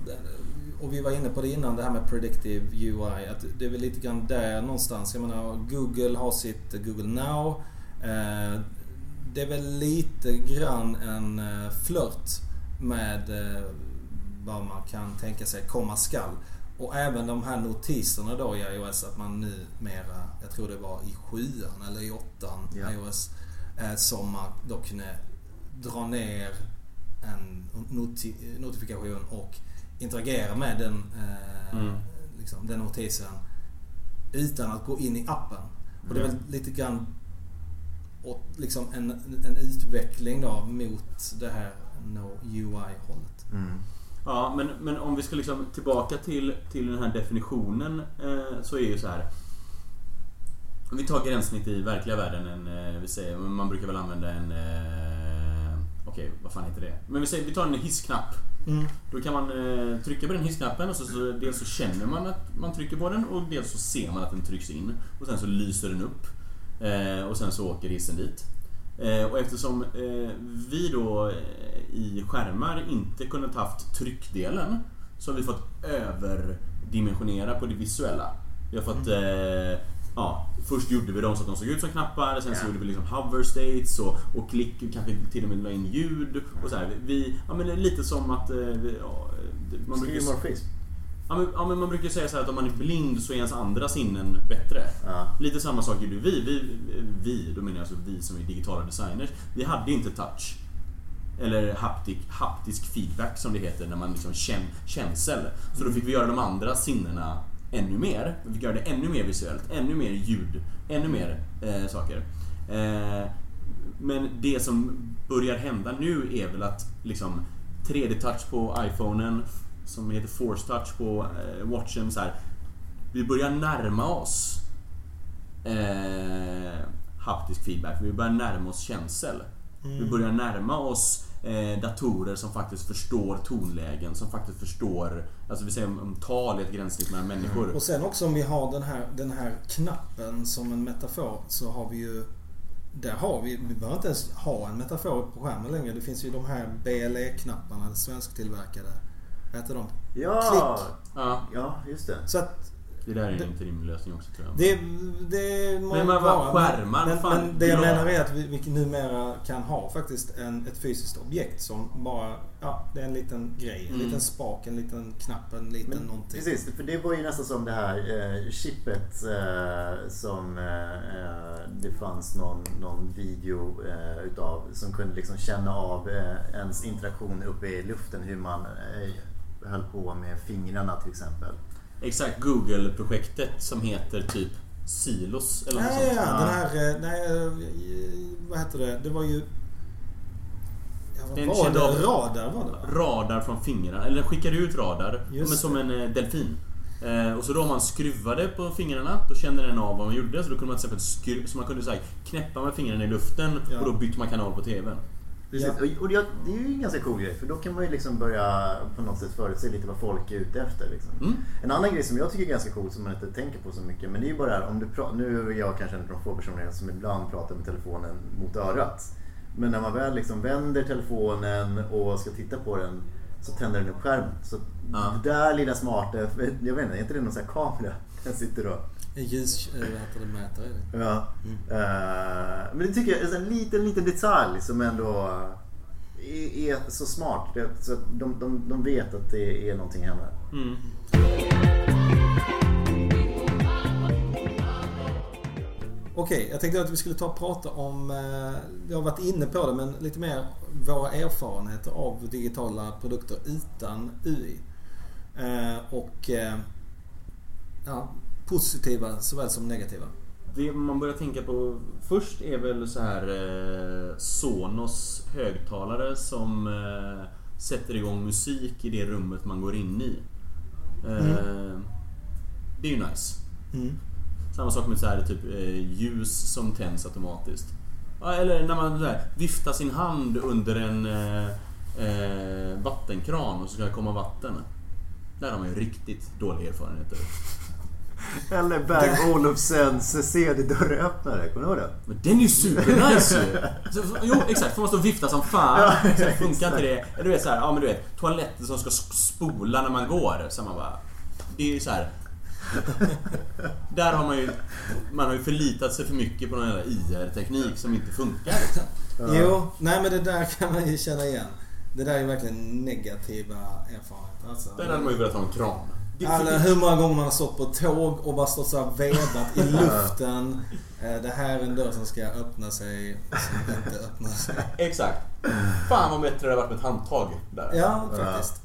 Speaker 1: och vi var inne på det innan, det här med predictive UI. Att det är väl lite grann där någonstans. Jag menar, Google har sitt Google Now. Det är väl lite grann en eh, flört med eh, vad man kan tänka sig komma skall. Och även de här notiserna då i iOS att man nu mera, jag tror det var i sjuan eller i åttan
Speaker 3: Ja.
Speaker 1: iOS, eh, som man då kunde dra ner en noti- notifikation och interagera med den, eh,
Speaker 2: Mm.
Speaker 1: liksom, den notisen utan att gå in i appen. Och det är väl lite grann åt, liksom en, en utveckling då mot det här No UI-hållet.
Speaker 3: Mm.
Speaker 2: Ja, men, men om vi ska liksom tillbaka till, till den här definitionen eh, så är ju så här. Om vi tar gränssnitt i verkliga världen, en, eh, vi säger, man brukar väl använda en... Eh, Okej, vad fan heter det? Men vi säger, vi tar en hissknapp.
Speaker 1: Mm.
Speaker 2: Då kan man eh, trycka på den hissknappen och så, så dels så känner man att man trycker på den och dels så ser man att den trycks in. Och sen så lyser den upp. Eh, och sen så åker hissen dit. Eh, och eftersom eh, vi då i skärmar inte kunnat haft tryckdelen så har vi fått överdimensionera på det visuella. Vi har fått eh, Ja, först gjorde vi dem så att de såg ut som knappar, sen så gjorde vi liksom hover states och, och klick, kanske till och med la in ljud och så här. Vi, ja men det är lite som att... ja, man brukar. Ja, men, ja, men man brukar säga så här att om man är blind så är ens andra sinnen bättre.
Speaker 3: Ja.
Speaker 2: Lite samma sak gjorde vi. Vi, vi då menar jag alltså vi som är digitala designers. Vi hade inte touch. Eller haptic, haptisk feedback som det heter när man liksom känn, känsel. Så då fick vi göra de andra sinnena ännu mer. Vi fick göra det ännu mer visuellt, ännu mer ljud, ännu mer eh, saker. Eh, men det som börjar hända nu är väl att liksom 3D-touch på iPhonen som heter Force touch på eh, watchen så här. Vi börjar närma oss eh, haptisk feedback. Vi börjar närma oss känsel. Vi börjar närma oss eh, datorer som faktiskt förstår tonlägen, som faktiskt förstår, alltså vi säger om, om tal är ett gränssnitt mellan människor.
Speaker 1: Och sen också om vi har den här, den här knappen som en metafor så har vi ju där har vi, vi behöver inte ens ha en metafor på skärmen längre. Det finns ju de här BLE-knapparna, svensktillverkade. Vad heter de?
Speaker 3: Ja!
Speaker 1: Klick.
Speaker 2: Ja,
Speaker 3: Ja, just det.
Speaker 1: Så att
Speaker 2: det där är en interimlösning också tror jag.
Speaker 1: det, det må
Speaker 2: Men man
Speaker 1: vara,
Speaker 2: skärmar,
Speaker 1: Men,
Speaker 2: fan,
Speaker 1: men det jag menar är att vi, vi numera kan ha faktiskt en, ett fysiskt objekt som bara, ja det är en liten grej. En
Speaker 2: Mm.
Speaker 1: liten spak, en liten knapp, en liten
Speaker 3: Men,
Speaker 1: någonting.
Speaker 3: precis, för det var ju nästan som det här eh, chippet eh, som eh, eh, det fanns någon, någon video eh, utav som kunde liksom känna av eh, ens interaktion uppe i luften hur man eh, höll på med fingrarna till exempel.
Speaker 2: Exakt, Google-projektet som heter typ Silos eller något
Speaker 1: Nej,
Speaker 2: sånt.
Speaker 1: ja,
Speaker 3: Ja.
Speaker 1: den här, eh, nej, eh, vad heter det? Det var ju... Ja, vad
Speaker 2: En
Speaker 1: var det? Radar var det
Speaker 2: radar från fingrarna, eller den skickar ut radar
Speaker 1: Just
Speaker 2: men som en eh, delfin. Och så då om man skruvade på fingrarna, då kände den av vad man gjorde. Så då kunde man till exempel skru- så man kunde så här, knäppa med fingrarna i luften
Speaker 1: Ja.
Speaker 2: och då bytte man kanal på TVn.
Speaker 3: Precis.
Speaker 1: Ja.
Speaker 3: Och, det, det är ju en ganska cool grej för då kan man ju liksom börja på något sätt förutse lite vad folk är ute efter. Liksom.
Speaker 2: Mm.
Speaker 3: En annan grej som jag tycker är ganska cool som man inte tänker på så mycket men det är ju bara det här om du Nu är jag kanske en av de få personerna som ibland pratar med telefonen mot örat. Men när man väl liksom vänder telefonen och ska titta på den så tänder den upp skärmen. Så
Speaker 2: Ja.
Speaker 3: det där lilla smarta, jag vet inte, är inte det någon sån här kamera? Den sitter då.
Speaker 1: En ljus... eh.
Speaker 3: Ja. Eh, men det tycker jag är en liten, liten detalj som ändå är, är så smart. Det, så att de, de, de vet att det är någonting hemma.
Speaker 2: Mm.
Speaker 1: Okej, jag tänkte att vi skulle ta och prata om, eh, vi har varit inne på det, men lite mer våra erfarenheter av digitala produkter utan UI. Och ja, positiva såväl som negativa.
Speaker 2: Det man börjar tänka på först är väl så här eh, Sonos högtalare som eh, sätter igång musik i det rummet man går in i. Eh, Det är ju nice.
Speaker 1: Mm.
Speaker 2: Samma sak med så här, typ eh, ljus som tänds automatiskt. Eller när man här, viftar sin hand under en eh, eh, vattenkran och så ska det komma vatten. Där har man ju riktigt dåliga erfarenheter.
Speaker 3: Eller Berg Olufsens CD-dörröppnare, kommer du ihåg det?
Speaker 2: Men den är ju supernice ju! Så, Jo exakt, får man stå och vifta som fan.
Speaker 3: Ja,
Speaker 2: Sen funkar
Speaker 3: exakt.
Speaker 2: inte det. Eller Du vet såhär, ja men du vet toaletten som ska spola när man går. Så man bara... Det är ju så här. Där har man ju... Man har ju förlitat sig för mycket på någon jävla IR-teknik som inte funkar. liksom.
Speaker 1: Jo, nej men det där kan man ju känna igen. Det där är verkligen negativa erfarenheter. Alltså,
Speaker 2: Där hade man ju velat ha en kran. Det är
Speaker 1: Alla, hur många gånger man har stått på tåg och bara stått så här vevat i luften. Eh, Det här är en dörr som ska öppna sig, som inte öppnar sig.
Speaker 2: Exakt. Fan vad bättre det hade varit med ett handtag där.
Speaker 1: Ja, faktiskt.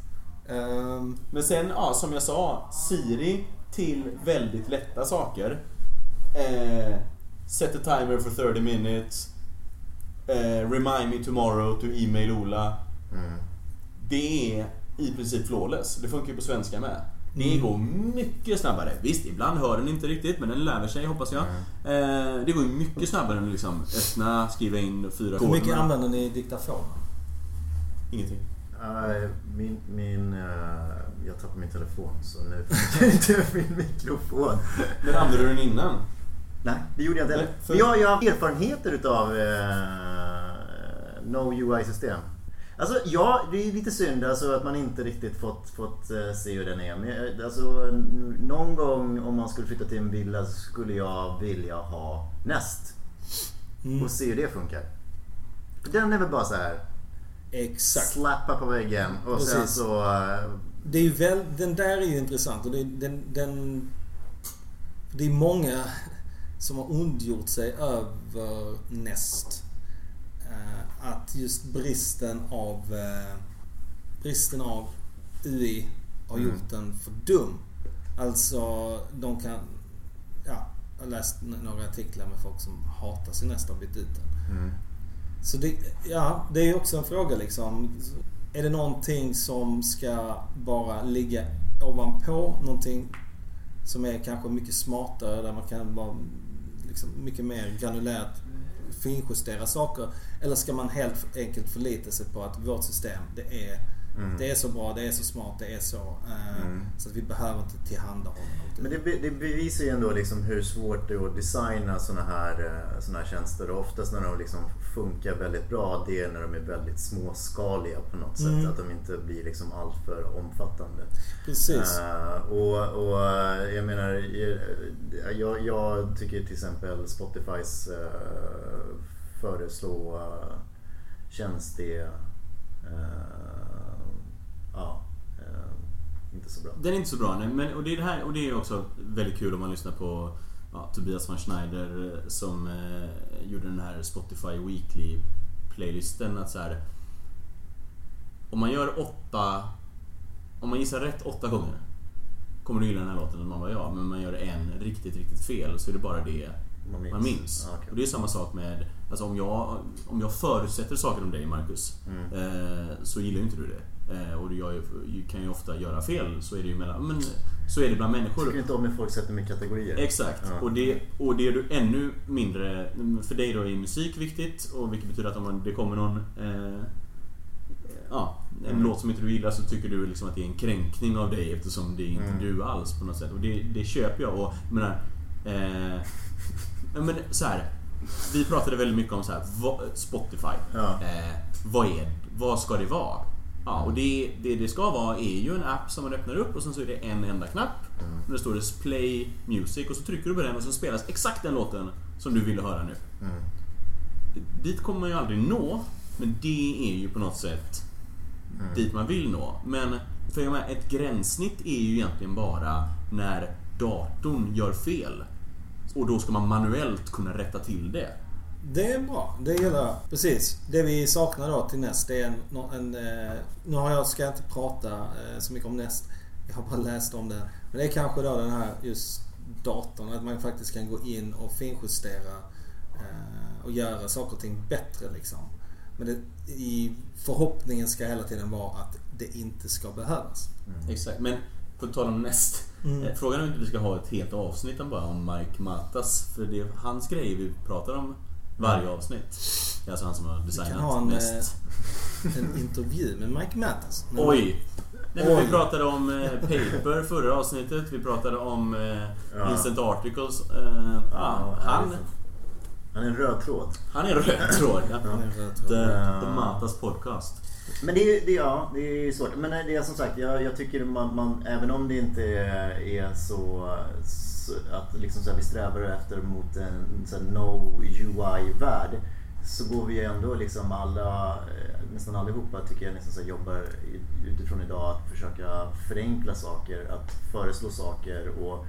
Speaker 1: Ehm,
Speaker 2: Men sen, ja, som jag sa, Siri till väldigt lätta saker. Eh, set a timer for 30 minutes. Eh, remind me tomorrow to email Ola.
Speaker 3: Mm.
Speaker 2: Det är i princip flawless. Det funkar ju på svenska med. Det
Speaker 1: Mm.
Speaker 2: går mycket snabbare. Visst, ibland hör den inte riktigt, men den lär sig hoppas jag. Eh, det går ju mycket snabbare än att liksom öppna, skriva in fyra
Speaker 1: hur mycket använder ni diktafonen?
Speaker 2: Ingenting.
Speaker 3: Min, min, eh, jag tappade min telefon så nu funkar inte min mikrofon.
Speaker 2: Men använde du den innan?
Speaker 3: Nej, det gjorde jag inte heller.
Speaker 2: för-
Speaker 3: Men jag, jag har erfarenheter utav eh, No UI-system. Alltså ja, det är lite synd alltså, att man inte riktigt fått, fått eh, se hur den är. Men eh, alltså, någon gång om man skulle flytta till en villa så skulle jag vilja ha Nest.
Speaker 1: Mm.
Speaker 3: Och se hur det funkar. Den är väl bara så här
Speaker 1: Exakt.
Speaker 3: slappa på väggen och sen
Speaker 1: Precis.
Speaker 3: så... eh,
Speaker 1: Det är väl, den där är ju intressant och det, den, den, det är många som har ondgjort sig över Nest. Att just bristen av eh, bristen av UI har
Speaker 3: Mm.
Speaker 1: gjort den för dum. Alltså, de kan... Ja, jag har läst några artiklar med folk som hatar sin Nest och bytt ut den.
Speaker 3: Mm.
Speaker 1: Så det, ja, det är ju också en fråga liksom. Är det någonting som ska bara ligga ovanpå någonting som är kanske mycket smartare där man kan vara liksom mycket mer granulärt finjustera saker? Eller ska man helt enkelt förlita sig på att vårt system det är,
Speaker 3: Mm.
Speaker 1: det är så bra, det är så smart, det är så. Eh,
Speaker 3: Mm.
Speaker 1: Så att vi behöver inte tillhandahålla något.
Speaker 3: Men det, be- det bevisar ju ändå liksom hur svårt det är att designa såna här, eh, såna här tjänster. Och oftast när de liksom funkar väldigt bra, det är när de är väldigt småskaliga på något sätt.
Speaker 1: Mm.
Speaker 3: Att de inte blir liksom alltför omfattande.
Speaker 1: Precis.
Speaker 3: Eh, och, och eh, jag menar, jag, jag tycker till exempel Spotifys uh, föreslå uh, tjänst är eh, ja, eh, inte så bra.
Speaker 2: Den är inte så bra nej, men och det är det här och det är också väldigt kul om man lyssnar på ja, Tobias von Schneider eh, som eh, gjorde den här Spotify Weekly playlisten att så här. Om man gör åtta Om man gissar rätt åtta gånger Kommer du gilla den här låten? Och man bara ja, men man gör en riktigt, riktigt fel så är det bara det
Speaker 3: Man minns.
Speaker 2: man minns.
Speaker 3: Ja, okej.
Speaker 2: Och det är samma sak med Alltså om jag, om jag förutsätter saker om dig Marcus
Speaker 3: Mm.
Speaker 2: eh, Så gillar ju inte du det. Eh, och jag kan ju ofta göra fel. Så är det ju mellan... Men så är det bland
Speaker 3: Jag tycker
Speaker 2: människor.
Speaker 3: inte om när folk sätter mig i kategorier.
Speaker 2: Exakt.
Speaker 3: Ja.
Speaker 2: Och, det, och det är du ännu mindre... För dig då är musik viktigt. Och vilket betyder att om det kommer någon... Eh, ja, en
Speaker 3: Mm.
Speaker 2: låt som inte du gillar så tycker du liksom att det är en kränkning av dig eftersom det är inte
Speaker 3: Mm.
Speaker 2: du alls på något sätt. Och det, det köper jag. Och jag menar... Eh, men så här. Vi pratade väldigt mycket om så här, Spotify.
Speaker 3: Ja.
Speaker 2: Eh, vad är Vad ska det vara? Ja, och det, det det ska vara är ju en app som man öppnar upp och sen så är det en enda knapp. Och där står det Play Music och så trycker du på den och så spelas exakt den låten som du ville höra nu. Dit kommer man ju aldrig nå, men det är ju på något sätt dit man vill nå. Men för jag menar, ett gränssnitt är ju egentligen bara när datorn gör fel. Och då ska man manuellt kunna rätta till det.
Speaker 1: Det är bra. Det gillar jag. Precis. Det vi saknar då till näst det är en... en eh, nu har jag, ska jag inte prata eh, så mycket om näst. Jag har bara läst om det. Men det är kanske då den här just datorn. Att man faktiskt kan gå in och finjustera eh, och göra saker och ting bättre liksom. Men det, i förhoppningen ska hela tiden vara att det inte ska behövas.
Speaker 2: Exakt, men på tal om näst.
Speaker 1: Mm.
Speaker 2: Eh, Frågan är om inte vi ska ha ett helt avsnitt om bara om Mike Matas. För det är hans grejer vi pratar om varje avsnitt. Det är alltså han som har
Speaker 1: Vi kan
Speaker 2: designat
Speaker 1: ha en,
Speaker 2: näst.
Speaker 1: eh, en intervju med Mike Mattis. Men-
Speaker 2: Oj! Nej, men
Speaker 1: Oj.
Speaker 2: vi pratade om eh, Paper förra avsnittet. Vi pratade om eh,
Speaker 3: Ja.
Speaker 2: Instant Articles. Eh, ja, han,
Speaker 3: Han är en röd tråd.
Speaker 2: han är en röd tråd. Ja. The, the Matas podcast.
Speaker 3: Men det är det, ja, det är svårt. Men det är som sagt, jag, jag tycker man, man, även om det inte är, är så, så att liksom så här, vi strävar efter mot en så här, no UI-värld så går vi ändå liksom alla, eh, nästan allihopa tycker jag nästan så här, jobbar utifrån idag att försöka förenkla saker, att föreslå saker och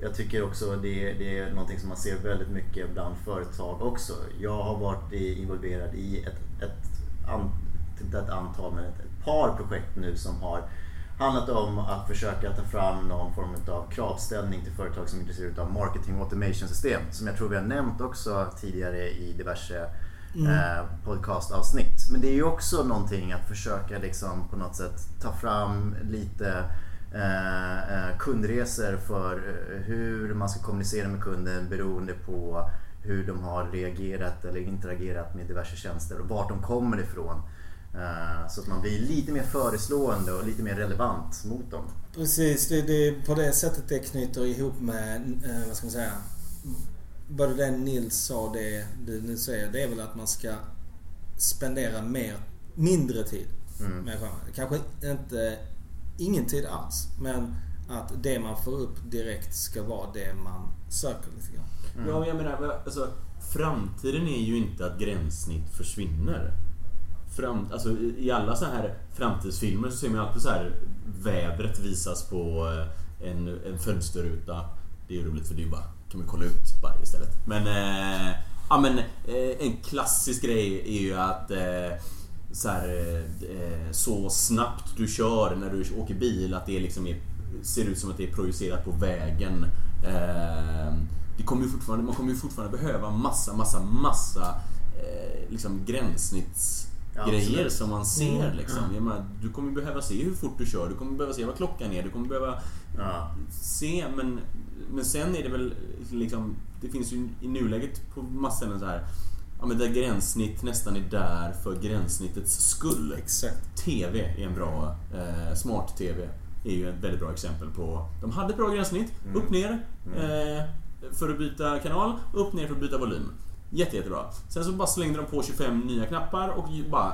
Speaker 3: jag tycker också det, det är någonting som man ser väldigt mycket bland företag också. Jag har varit involverad i ett, ett, an, inte ett antal, men ett, ett par projekt nu som har handlat om att försöka ta fram någon form av kravställning till företag som är intresserade av marketing automation system. Som jag tror vi har nämnt också tidigare i diverse eh, podcastavsnitt. Men det är ju också någonting att försöka liksom på något sätt ta fram lite kundresor för eh, hur man ska kommunicera med kunden beroende på hur de har reagerat eller interagerat med diverse tjänster och vart de kommer ifrån. Eh, Så att man blir lite mer föreslående och lite mer relevant mot dem.
Speaker 1: Precis, det, det är på det sättet det knyter ihop med, eh, vad ska man säga, både det Nils sa det du nu säger. Det är väl att man ska spendera mer, mindre tid
Speaker 3: Mm.
Speaker 1: med skärmen. Kanske inte ingen tid alls, men att det man får upp direkt ska vara det man söker lite grann.
Speaker 2: Ja, men jag menar, alltså, framtiden är ju inte att gränssnitt försvinner. Fram, alltså, i, alla så här framtidsfilmer så ser man ju alltid så här vädret visas på eh, en, en fönsterruta. Det är ju roligt för det är ju bara, kan man kolla ut bara istället. Men, eh, ja, men eh, en klassisk grej är ju att eh, så, här, eh, så snabbt du kör när du åker bil att det liksom är, ser ut som att det är projicerat på vägen. Eh, det kommer ju fortfarande, man kommer ju fortfarande behöva massa, massa, massa eh, liksom
Speaker 3: Ja,
Speaker 2: gränssnittsgrejer
Speaker 3: absolut.
Speaker 2: som man ser.
Speaker 1: Mm.
Speaker 2: Liksom. Menar, du kommer behöva se hur fort du kör, du kommer behöva se vad klockan är, du kommer behöva
Speaker 3: Ja.
Speaker 2: se men, men sen är det väl liksom Det finns ju i nuläget på massor så här Ja men där gränssnitt nästan är där för gränssnittets skull.
Speaker 1: Exakt.
Speaker 2: TV är en bra, eh, smart-TV är ju ett väldigt bra exempel på De hade ett bra gränssnitt,
Speaker 3: Mm.
Speaker 2: upp ner eh, för att byta kanal, upp ner för att byta volym. Jätte, jättebra. Sen så bara slängde de på 25 nya knappar och bara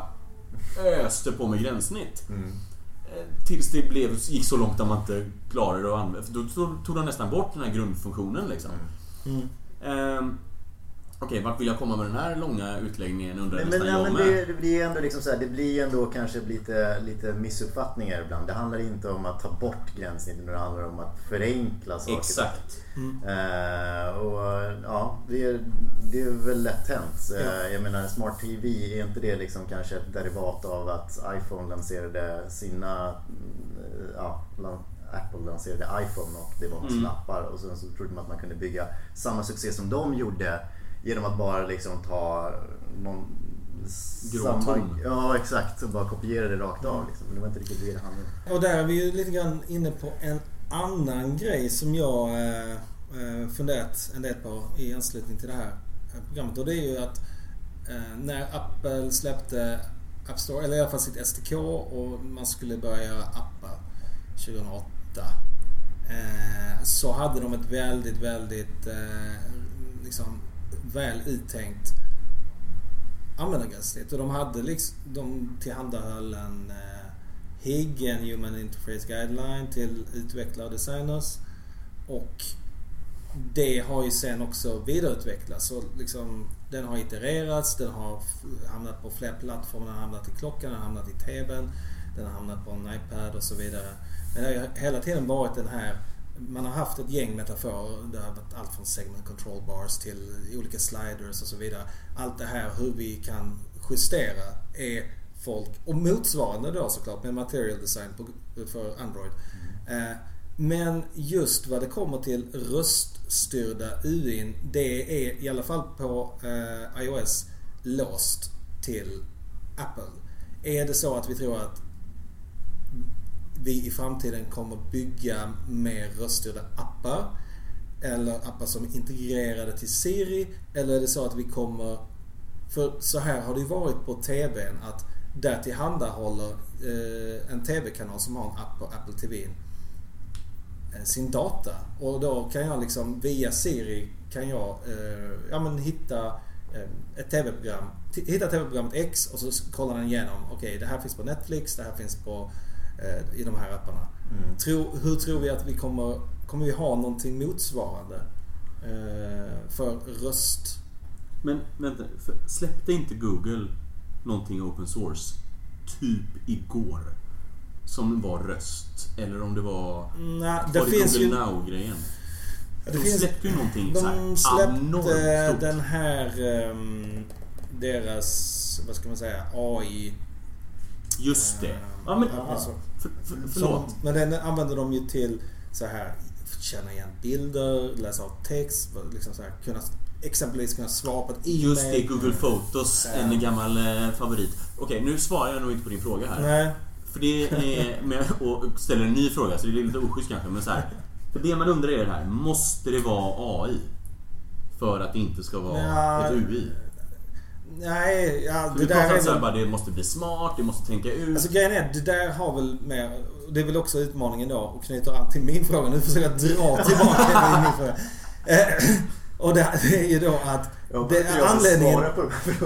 Speaker 2: öste på med gränssnitt.
Speaker 3: Mm.
Speaker 2: Eh, Tills det blev, gick så långt att man inte klarade det att använda. För då tog- de nästan bort den här grundfunktionen liksom.
Speaker 1: Mm.
Speaker 2: Ehm, Okej, vart vill jag komma med den här långa utläggningen undrar
Speaker 3: Men, men,
Speaker 2: nästan
Speaker 3: ja,
Speaker 2: jag
Speaker 3: men
Speaker 2: med.
Speaker 3: det, det blir ändå liksom så här, det blir ändå kanske lite, lite missuppfattningar ibland. Det handlar inte om att ta bort gränssnittet, utan det handlar om att förenkla saker.
Speaker 2: Exakt.
Speaker 3: Eh, och ja, det är, det är väl lätt hänt. Eh, jag menar Smart TV, är inte det liksom kanske ett derivat av att iPhone lanserade sina, mm, ja, Apple lanserade iPhone och det var massa
Speaker 2: Mm.
Speaker 3: lappar och sen så trodde man att man kunde bygga samma succé som de gjorde genom att bara liksom ta någon
Speaker 2: Grå
Speaker 3: samma,
Speaker 2: ton.
Speaker 3: Ja exakt, och bara kopiera det rakt av. Liksom. Men det var inte riktigt det det handlade om.
Speaker 1: Och där är vi ju lite grann inne på en annan grej som jag eh, eh, funderat en del på i anslutning till det här eh, programmet. Och det är ju att eh, när Apple släppte App Store, eller i alla fall sitt SDK och man skulle börja göra appar 2008. Eh, så hade de ett väldigt, väldigt eh, liksom väl uttänkt användargränssnitt. Och de hade liksom, de tillhandahöll en, eh, HIG, en Human Interface Guideline till utvecklare och designers. Och det har ju sen också vidareutvecklats. Så liksom, den har itererats, den har hamnat på fler plattformar, den har hamnat i klockan, den har hamnat i TVn, den har hamnat på en iPad och så vidare. Men det har ju hela tiden varit den här man har haft ett gäng metaforer. Det har varit allt från segment control bars till olika sliders och så vidare. Allt det här hur vi kan justera är folk, och motsvarande då såklart med material design på, för Android. Eh, men just vad det kommer till röststyrda UIn, det är i alla fall på eh, iOS låst till Apple. Är det så att vi tror att vi i framtiden kommer bygga mer röststyrda appar eller appar som är integrerade till Siri eller är det så att vi kommer för så här har det ju varit på TVn att där tillhandahåller eh, en TV-kanal som har en app på Apple TV eh, sin data och då kan jag liksom via Siri kan jag eh, ja, men hitta eh, ett TV-program. Hitta TV-programmet X och så kollar den igenom. Okej, det här finns på Netflix, det här finns på eh, i de här apparna. Tro, hur tror vi att vi kommer, kommer vi ha någonting motsvarande eh, för röst?
Speaker 2: Men vänta, för släppte inte Google någonting open source typ igår? Som var röst? Eller om det var...
Speaker 1: Nej,
Speaker 2: var
Speaker 1: det
Speaker 2: det
Speaker 1: finns
Speaker 2: Google
Speaker 1: ju...
Speaker 2: Now-grejen?
Speaker 1: Det
Speaker 2: De
Speaker 1: finns,
Speaker 2: släppte ju någonting här
Speaker 1: de släppte
Speaker 2: stort.
Speaker 1: den här ehm, deras, vad ska man säga, AI.
Speaker 2: Just det.
Speaker 1: eh,
Speaker 2: Ja, men,
Speaker 1: alltså,
Speaker 2: för, för, förlåt.
Speaker 1: Som, men den använder de ju till så här känna igen bilder, läsa av text, liksom så här, kunna, exempelvis kunna svara på ett e-mail.
Speaker 2: Just det, Google Photos.
Speaker 1: Ja.
Speaker 2: En gammal eh, favorit. Okej, nu svarar jag nog inte på din fråga här.
Speaker 1: Nej.
Speaker 2: För det är med och ställer en ny fråga så det är lite oschysst kanske men så här. För det man undrar är det här, måste det vara AI? För att det inte ska vara
Speaker 1: Ja,
Speaker 2: ett UI?
Speaker 1: Nej, ja, det där är väl...
Speaker 2: bara det måste bli smart, det måste tänka ut.
Speaker 1: Alltså grejen är, det där har väl mer... Det är väl också utmaningen då och knyter an till min fråga. Nu försöker jag dra tillbaka till min fråga. Eh, Och det, är ju då att... Det är anledningen...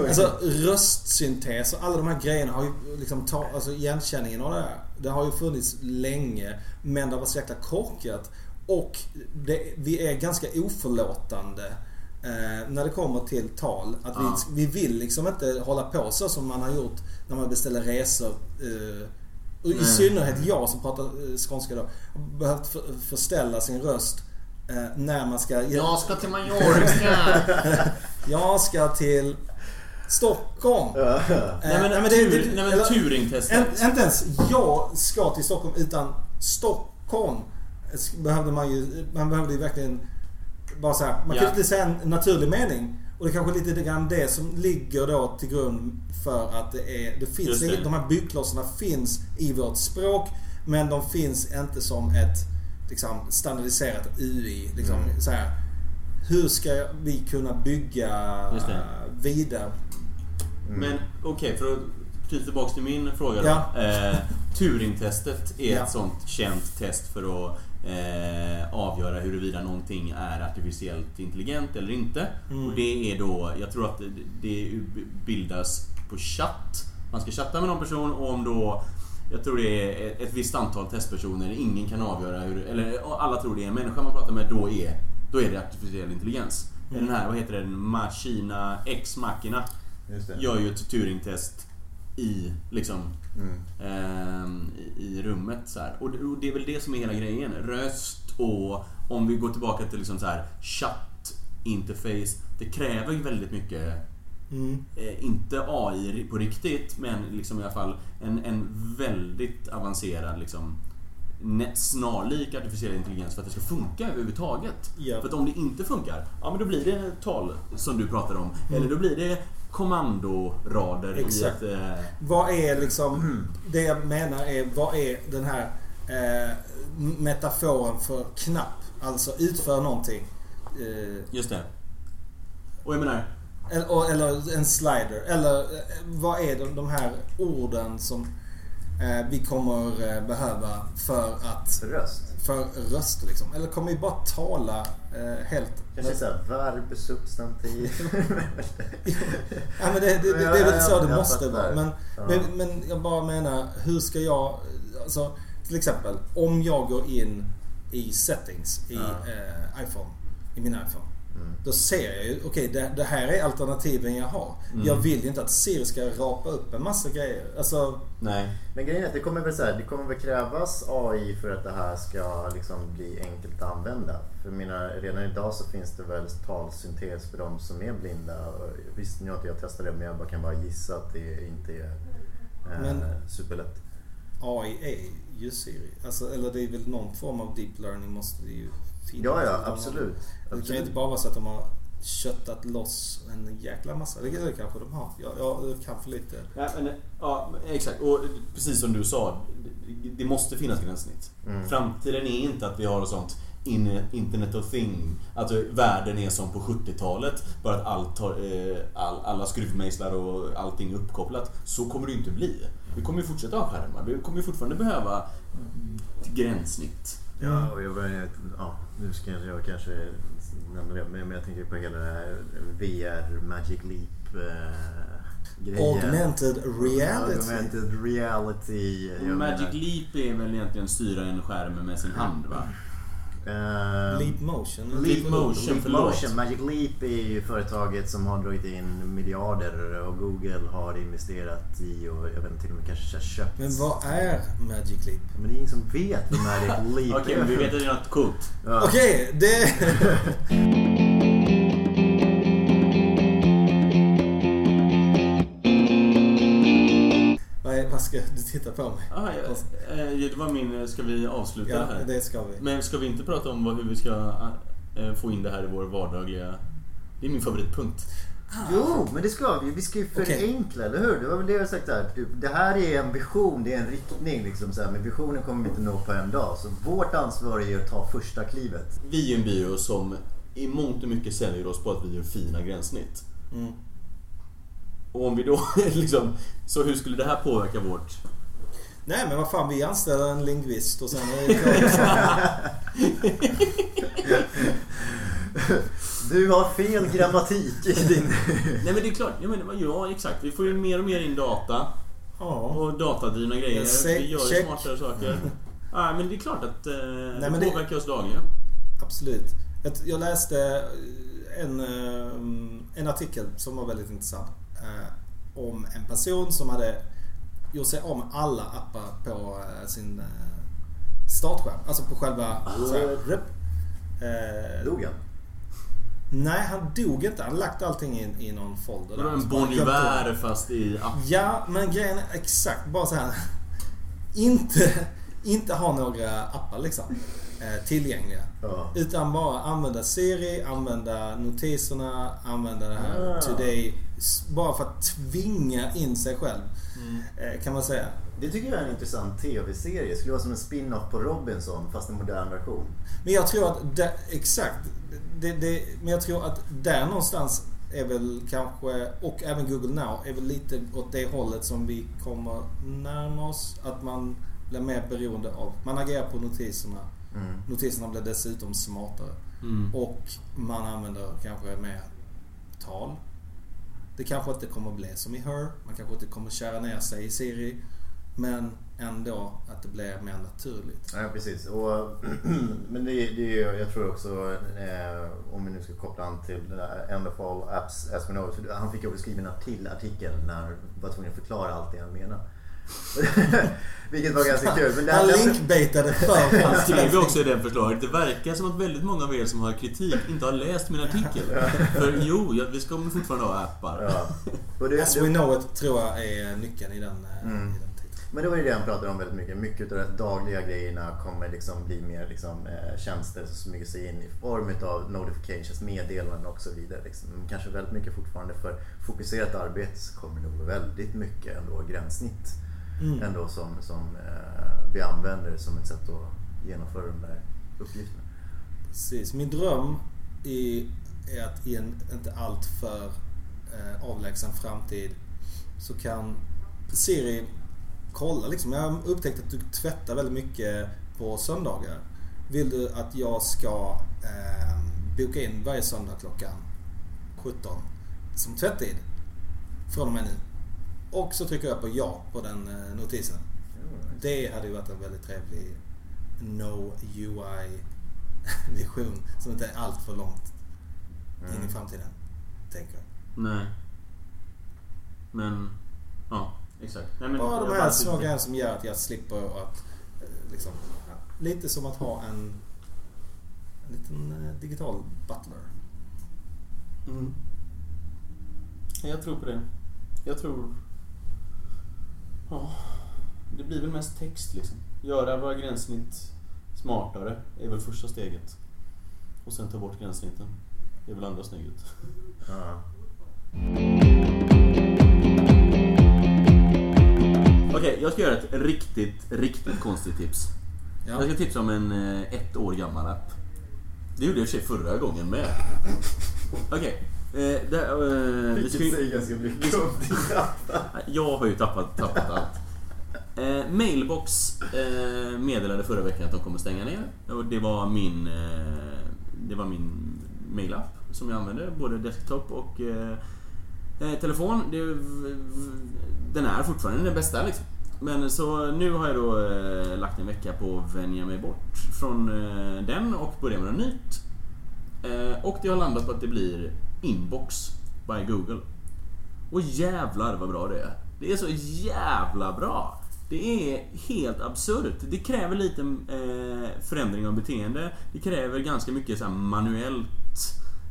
Speaker 1: Alltså röstsyntes och alla de här grejerna har ju liksom ta, alltså igenkänningen av det här. Det har ju funnits länge men det var så jäkla korkat. Och det, vi är ganska oförlåtande eh, när det kommer till tal. Att
Speaker 2: Ja.
Speaker 1: vi, vi vill liksom inte hålla på så som man har gjort när man beställer resor. Eh, och I synnerhet jag som pratar eh, skånska då. Har behövt för, förställa sin röst eh, när man ska...
Speaker 2: Jag ska till Mallorca!
Speaker 1: Jag ska till Stockholm.
Speaker 3: Ja.
Speaker 2: nej men,
Speaker 1: Eh, men
Speaker 2: tur,
Speaker 1: det- det-
Speaker 2: nej, men Turing-testet.
Speaker 1: En- Inte ens jag ska till Stockholm utan Stockholm behövde man ju, man behövde ju verkligen bara så här, man kan inte säga en naturlig mening. Och det är kanske lite grann det som ligger då till grund för att det är, det finns,
Speaker 2: det.
Speaker 1: de här byggklossarna finns i vårt språk men de finns inte som ett liksom, standardiserat UI. Liksom,
Speaker 2: Mm.
Speaker 1: så här, hur ska vi kunna bygga vidare?
Speaker 2: Men okej, för att knyta tillbaks till min fråga då.
Speaker 1: Ja.
Speaker 2: Eh, Turing-testet är
Speaker 1: Ja.
Speaker 2: ett sånt känt test för att eh, avgöra huruvida någonting är artificiellt intelligent eller inte.
Speaker 1: Mm.
Speaker 2: Och det är då, jag tror att det, bildas på chatt. Man ska chatta med någon person och om då jag tror det är ett- visst antal testpersoner, ingen kan avgöra hur, eller alla tror det är en människa man pratar med, då är, då är det artificiell intelligens.
Speaker 1: Mm.
Speaker 2: Den här, vad heter den, Machina X Machina gör ju ett Turing-test i, liksom,
Speaker 3: Mm.
Speaker 2: ehm, i, i rummet. Så här. Och, det, och det är väl det som är hela grejen. Röst och om vi går tillbaka till liksom så här, chatt interface. Det kräver ju väldigt mycket
Speaker 1: Mm.
Speaker 2: eh, inte AI på riktigt, men liksom i alla fall en, en väldigt avancerad liksom, snarlik artificiell intelligens för att det ska funka överhuvudtaget.
Speaker 1: Ja.
Speaker 2: För att om det inte funkar, ja men då blir det tal som du pratar om. Eller då blir det kommandorader
Speaker 1: Exakt.
Speaker 2: ett... Eh,
Speaker 1: Vad är liksom, det jag menar är, vad är den här eh, metaforen för knapp? Alltså utför någonting. Eh,
Speaker 2: just det. Och jag menar,
Speaker 1: eller, eller en slider. Eller eh, vad är de, de här orden som... eh, vi kommer eh, behöva för att...
Speaker 3: Röst.
Speaker 1: För röst liksom. Eller kommer vi bara tala eh, helt...
Speaker 3: Kanske såhär verb, substantiv.
Speaker 1: Ja, men det, det, det, det är väl så det måste vara. Men,
Speaker 3: Ja.
Speaker 1: men, men jag bara menar, hur ska jag... Alltså, till exempel, om jag går in i settings i
Speaker 3: Ja.
Speaker 1: eh, iPhone, i min iPhone.
Speaker 3: Mm.
Speaker 1: Då ser jag ju, okej det, det här är alternativen jag har.
Speaker 2: Mm.
Speaker 1: Jag vill ju inte att Siri ska rapa upp en massa grejer. Alltså,
Speaker 2: Nej.
Speaker 3: Men grejen är att det kommer väl så här, det kommer väl krävas AI för att det här ska liksom bli enkelt att använda. För menar, redan idag så finns det väl talsyntes för de som är blinda. Visst, nu har inte jag testat det men jag bara kan bara gissa att det inte är eh,
Speaker 1: Men-
Speaker 3: superlätt.
Speaker 1: AI är ju Siri. Alltså, eller det är väl någon form av deep learning måste det ju.
Speaker 3: Ja, ja, absolut.
Speaker 1: Det kan ju inte bara vara så att de har köttat loss en jäkla massa. Det, det kanske de har. Jag, jag kan för lite.
Speaker 2: Ja, men, ja, exakt. Och precis som du sa, det- det måste finnas gränssnitt.
Speaker 3: Mm.
Speaker 2: Framtiden är inte att vi har ett sånt in, internet of thing. Att världen är som på 70-talet. Bara att allt har, eh, all, alla skruvmejslar och allting är uppkopplat. Så kommer det ju inte bli. Vi kommer ju fortsätta ha skärmar. Vi kommer ju fortfarande behöva gränssnitt.
Speaker 3: Ja, och jag börjar, ja, nu ska jag, jag kanske nämna det, men jag tänker på hela det här VR Magic Leap eh, grejen.
Speaker 1: Augmented reality.
Speaker 3: Augmented reality.
Speaker 2: Magic
Speaker 3: menar,
Speaker 2: Leap är väl egentligen styra en skärm med sin hand va?
Speaker 3: Eh,
Speaker 1: Leap motion.
Speaker 2: Leap motion.
Speaker 3: Leap
Speaker 2: förlåt.
Speaker 3: Motion. Magic Leap är ju företaget som har dragit in miljarder och Google har investerat i och jag vet inte till och med kanske köpt.
Speaker 1: Men vad är Magic Leap?
Speaker 3: Men det är ingen som vet vad Magic Leap
Speaker 2: Okej,
Speaker 3: är.
Speaker 2: men vi vet att det är något coolt.
Speaker 3: Ja.
Speaker 1: Okej, det... Ska du titta på mig?
Speaker 2: Ah, ja, eh, det var min... Ska vi avsluta
Speaker 1: Ja,
Speaker 2: det här?
Speaker 1: det ska vi.
Speaker 2: Men ska vi inte prata om vad, hur vi ska eh, få in det här i vår vardagliga... Det är min favoritpunkt.
Speaker 3: Jo, men det ska vi. Vi ska ju förenkla, eller hur? Det var väl det jag sagt där. Det här är en vision, det är en riktning. Liksom, så här. Men visionen kommer vi inte nå på en dag. Så vårt ansvar är att ta första klivet.
Speaker 2: Vi är en byrå som i mångt och mycket säljer oss på att vi gör fina gränssnitt.
Speaker 1: Mm.
Speaker 2: Och om vi då liksom... Så hur skulle det här påverka vårt...
Speaker 1: Nej men vad fan, vi anställer en lingvist och sen det.
Speaker 3: Du har fel grammatik i din...
Speaker 2: Nej men det är klart, jag menar, ja exakt. Vi får ju mer och mer in data.
Speaker 1: Ja.
Speaker 2: Och datadrivna grejer.
Speaker 1: Säger-
Speaker 2: Vi gör ju
Speaker 1: check.
Speaker 2: smartare saker. Ja men det är klart att eh,
Speaker 1: men
Speaker 2: det
Speaker 1: det-
Speaker 2: påverkar oss dagligen.
Speaker 1: Absolut. Jag, jag läste en, eh, en artikel som var väldigt intressant. Eh, Om en person som hade gjort sig av med alla appar på eh, sin eh, startskärm. Alltså på själva... Så här, rep. Eh,
Speaker 3: Dog han?
Speaker 1: nej, han dog inte. Han lagt allting in i någon folder. Där.
Speaker 2: en
Speaker 1: Så bara
Speaker 2: Bon Iver fast i app.
Speaker 1: Ja, men grejen är exakt bara så här. Inte, inte ha några appar liksom tillgängliga.
Speaker 3: Ja.
Speaker 1: Utan bara använda Siri, använda notiserna, använda det här
Speaker 3: Ah.
Speaker 1: Today. Bara för att tvinga in sig själv. Eh, kan man säga.
Speaker 3: Det tycker jag är en intressant TV-serie. Det skulle vara som en spin-off på Robinson fast en modern version.
Speaker 1: Men jag tror att, där, exakt. Det, det, men jag tror att där någonstans är väl kanske, och även Google Now, är väl lite åt det hållet som vi kommer närma oss. Att man blir mer beroende av, man agerar på notiserna.
Speaker 3: Mm.
Speaker 1: Notiserna blir dessutom smartare.
Speaker 2: Mm.
Speaker 1: Och man använder kanske mer tal. Det kanske inte kommer bli som i Her. Man kanske inte kommer kära ner sig i Siri. Men ändå att det blir mer naturligt.
Speaker 3: Ja, precis. Och, men det, det är ju, jag tror också, eh, om vi nu ska koppla an till det där End of all apps as we know Han fick ju också skriva en till artikel när han var tvungen att förklara allt det han menade. Vilket var ganska kul. Men det
Speaker 1: Han
Speaker 3: här-
Speaker 1: linkbaitade för
Speaker 2: Han skrev också i det förslaget. Det verkar som att väldigt många av er som har kritik inte har läst min artikel. För jo, vi ska fortfarande ha appar.
Speaker 3: Ja. Och det,
Speaker 1: As we know it tror jag är nyckeln i den, eh,
Speaker 3: Mm.
Speaker 1: i den titeln.
Speaker 3: Men det var ju det han pratade om väldigt mycket. Mycket av de dagliga grejerna kommer liksom bli mer liksom, eh, tjänster som smyger sig in i form av notifications, meddelanden och så vidare. Liksom. Kanske väldigt mycket fortfarande för fokuserat arbete så kommer det nog väldigt mycket ändå gränssnitt
Speaker 1: Mm.
Speaker 3: ändå som, som eh, vi använder som ett sätt att genomföra de där uppgifterna.
Speaker 1: Precis. Min dröm är, är att i en inte alltför eh, avlägsen framtid så kan Siri kolla liksom. Jag har upptäckt att du tvättar väldigt mycket på söndagar. Vill du att jag ska eh, boka in varje söndag klockan 17 som tvättid? Från och med nu. Och så trycker jag på ja på den eh, notisen. Det hade ju varit en väldigt trevlig No UI-vision som inte är allt för långt in i framtiden. Tänker jag.
Speaker 2: Nej. Men, ja, exakt. Nej, men,
Speaker 1: Bara de här små grejerna som gör att jag slipper att eh, liksom, lite som att ha en, en liten eh, digital butler.
Speaker 2: Mm. Jag tror på det. Jag tror... Ja, det blir väl mest text liksom. Göra våra gränssnitt smartare är väl första steget. Och sen ta bort gränssnitten. Det är väl andra steget.
Speaker 3: Ja.
Speaker 2: Okej, jag ska göra ett riktigt, riktigt konstigt tips.
Speaker 1: Ja.
Speaker 2: Jag ska tipsa om en eh, ett år gammal app. Det gjorde jag i och för sig förra gången med. Okej. Eh, det, eh, det ska
Speaker 3: säger ganska mycket om din.
Speaker 2: Jag har ju tappat, tappat allt. Eh, Mailbox eh, meddelade förra veckan att de kommer stänga ner. Och det var min, eh, det var min mailapp som jag använde, både desktop och eh, eh, telefon. Det, den är fortfarande den bästa liksom. Men så nu har jag då lagt en vecka på att vänja mig bort från den och börja med något nytt. Och det har landat på att det blir Inbox by Google. Och jävlar vad bra det är. Det är så jävla bra. Det är helt absurt. Det kräver lite eh, förändring av beteende. Det kräver ganska mycket så här, manuellt.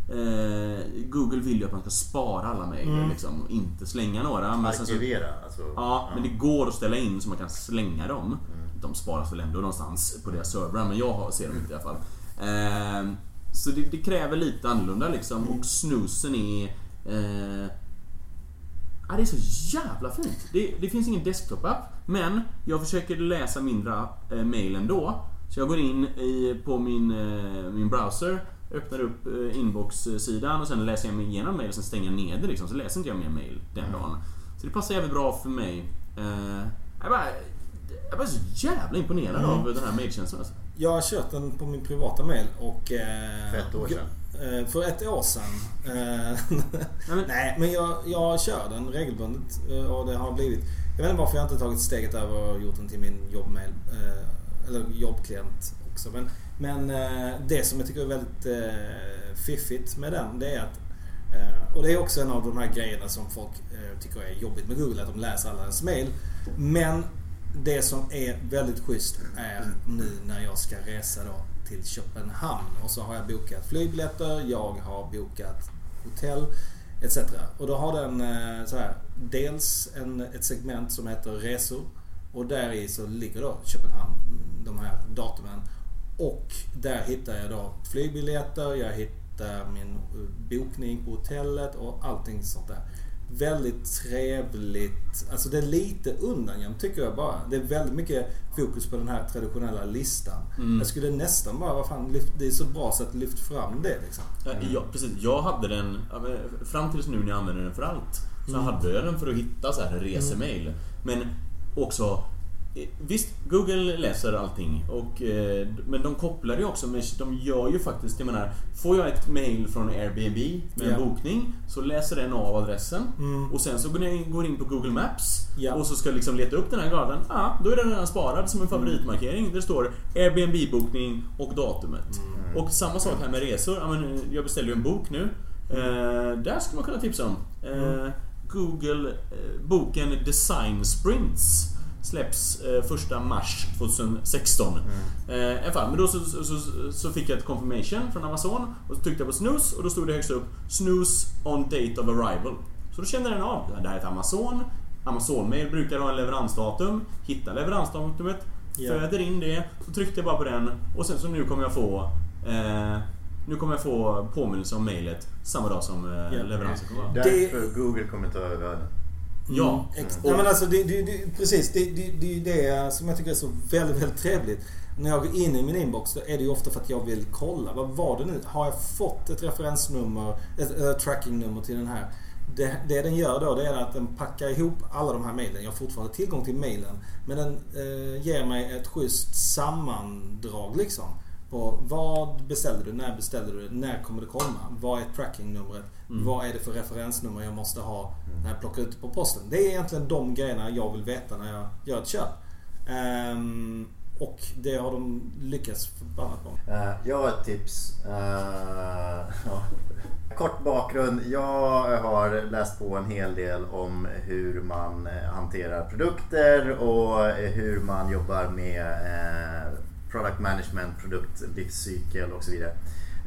Speaker 2: Eh, Google vill ju att man ska spara alla mejl
Speaker 1: Mm.
Speaker 2: liksom, och inte slänga några. Men sen så,
Speaker 3: Arkivera alltså.
Speaker 2: ja, men det går att ställa in så man kan slänga dem. De sparas väl ändå någonstans på deras servrar, men jag ser dem inte i alla fall. Eh, så det, det kräver lite annorlunda liksom. Och snusen är... Eh, Ja, det är så jävla fint. Det, det finns ingen desktop-app, men jag försöker läsa mindre eh, mail ändå. Så jag går in i, på min, eh, min browser, öppnar upp eh, inbox-sidan och sen läser jag mig igenom mail och sen stänger jag ner det liksom. Så läser inte jag mer mail den dagen. Så det passar jävligt bra för mig. Eh, jag, bara, jag är bara så jävla imponerad av den här mailtjänsten. Alltså.
Speaker 1: Jag har kört den på min privata mail och... Eh,
Speaker 3: För ett år sedan.
Speaker 1: eh, För ett år sedan. Eh,
Speaker 2: men-
Speaker 1: Nej, men jag, jag kör den regelbundet eh, och det har blivit... Jag vet inte varför jag inte tagit steget över och gjort den till min jobbmail. Eller jobbklient också. Men, men det som jag tycker är väldigt fiffigt med den det är att och det är också en av de här grejerna som folk tycker är jobbigt med Google, att de läser alla ens mail. Men det som är väldigt schysst är nu när jag ska resa då till Köpenhamn och så har jag bokat flygbiljetter, jag har bokat hotell etc. Och då har den eh, så här, dels en, ett segment som heter resor och där i så ligger då Köpenhamn, de här datumen. Och där hittar jag då flygbiljetter, jag hittar min eh, bokning på hotellet och allting sånt där. Väldigt trevligt. Alltså det är lite undangömt tycker jag bara. Det är väldigt mycket fokus på den här traditionella listan.
Speaker 2: Mm.
Speaker 1: Jag skulle nästan bara, vad fan, det är så bra så att lyft fram det liksom.
Speaker 2: Ja, Ja, precis. Jag hade den, fram tills nu när jag använder den för allt, så
Speaker 1: Mm.
Speaker 2: hade jag den för att hitta så här resemail. Men också, visst, Google läser allting. Och, eh, men de kopplar ju också, med, de gör ju faktiskt, jag menar, får jag ett mail från Airbnb med en
Speaker 1: Ja.
Speaker 2: bokning, så läser den av adressen.
Speaker 1: Mm.
Speaker 2: Och sen så går jag in, går in på Google Maps
Speaker 1: Ja.
Speaker 2: och så ska jag liksom leta upp den här graden. Ja, då är den redan sparad som en favoritmarkering. Det står Airbnb-bokning och datumet. Och samma sak här med resor. Men jag beställde ju en bok nu. Eh, där ska man kunna tipsa om. Eh, Google eh, boken Design Sprints släpps eh, första mars 2016. Eh, i alla fall, men då så, så, så, så fick jag ett confirmation från Amazon och så tryckte jag på snooze och då stod det högst upp Snooze on date of arrival. Så då kände den av, det här är ett Amazon. Amazon-mail brukar ha en leveransdatum. Hitta leveransdatumet,
Speaker 1: Ja.
Speaker 2: föder in det, så tryckte jag bara på den och sen så nu kommer jag få eh, nu kommer jag få påminnelse om mailet samma dag som eh, leveransen kommer.
Speaker 3: Därför Google kommer ta över världen.
Speaker 2: Ja.
Speaker 1: Mm,
Speaker 2: Och-
Speaker 1: ja, men alltså, det, det, det, precis. Det, det, det är det som jag tycker är så väldigt, väldigt trevligt. När jag går in i min inbox då är det ju ofta för att jag vill kolla. Vad var det nu? Har jag fått ett referensnummer, ett, ett trackingnummer till den här det, det den gör då det är att den packar ihop alla de här mejlen. Jag har fortfarande tillgång till mejlen. Men den eh, ger mig ett schysst sammandrag liksom. På vad beställde du? När beställde du? När kommer det komma? Vad är trackingnumret?
Speaker 2: Mm.
Speaker 1: Vad är det för referensnummer jag måste ha när jag plockar ut det på posten? Det är egentligen de grejerna jag vill veta när jag gör ett köp. Ehm, och det har de lyckats förbannat bra.
Speaker 3: Eh, jag har ett tips. Eh, ja. Kort bakgrund. Jag har läst på en hel del om hur man eh, hanterar produkter och hur man jobbar med eh, product management, produktlivscykel och så vidare.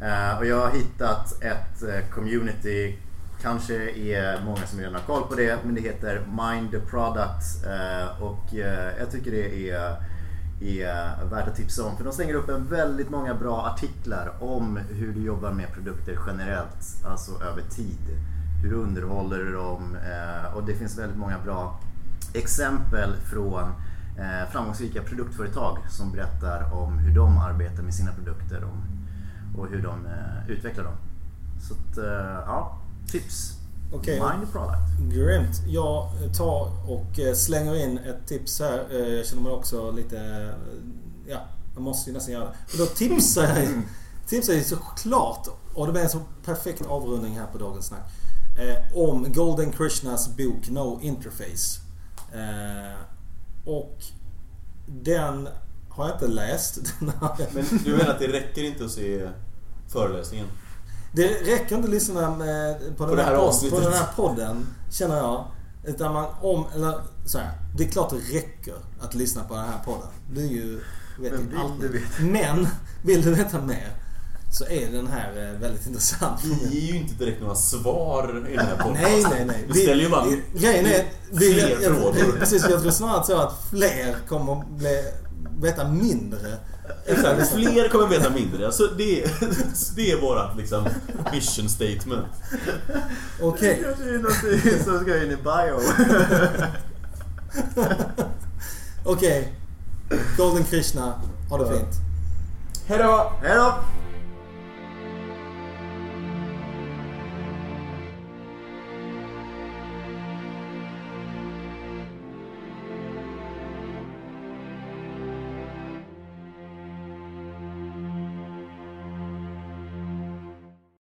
Speaker 3: Eh, och jag har hittat ett eh, community Kanske är många som redan har koll på det men det heter Mind the Product eh, och jag tycker det är är värt att tipsa om. För de slänger upp en väldigt många bra artiklar om hur du jobbar med produkter generellt, alltså över tid. Hur underhåller du dem? Och det finns väldigt många bra exempel från eh, framgångsrika produktföretag som berättar om hur de arbetar med sina produkter och, hur de eh, utvecklar dem. Så att, eh, ja, tips.
Speaker 1: Okej.
Speaker 3: Mind product.
Speaker 1: Grymt. Jag tar och eh, slänger in ett tips här. Eh, Jag känner mig också lite... eh, Ja, jag måste ju nästan göra det. Och då tipsar jag, tipsar jag såklart, och det blir en så perfekt avrundning här på dagens snack, eh, om Golden Krishnas bok No Interface. Och den har jag inte läst.
Speaker 2: Men du menar att det räcker inte att se föreläsningen?
Speaker 1: Det räcker inte att lyssna med, på, den
Speaker 2: det
Speaker 1: här
Speaker 2: här
Speaker 1: pod- på den här podden, känner jag. Utan man om, eller så här, det är klart det räcker att lyssna på den här podden. Det är ju, vet
Speaker 3: Men vill
Speaker 1: allt. Men, vill du veta mer så är den här eh, väldigt intressant.
Speaker 2: Vi ger ju inte direkt några svar i den här podden.
Speaker 1: Nej, nej, nej.
Speaker 2: Vi ställer ju bara
Speaker 1: det- Grejen är... Det,
Speaker 2: fler
Speaker 1: jag, jag,
Speaker 2: frågor.
Speaker 1: Precis, jag tror snarare så att fler kommer bli, veta mindre.
Speaker 2: Exakt, fler kommer veta mindre. Alltså det, är, det är vårat liksom vision statement.
Speaker 1: Okej.
Speaker 3: Det kanske är någonting som ska in i bio.
Speaker 1: Okej. Golden Krishna, ha det fint.
Speaker 2: Hejdå!
Speaker 3: Hej då!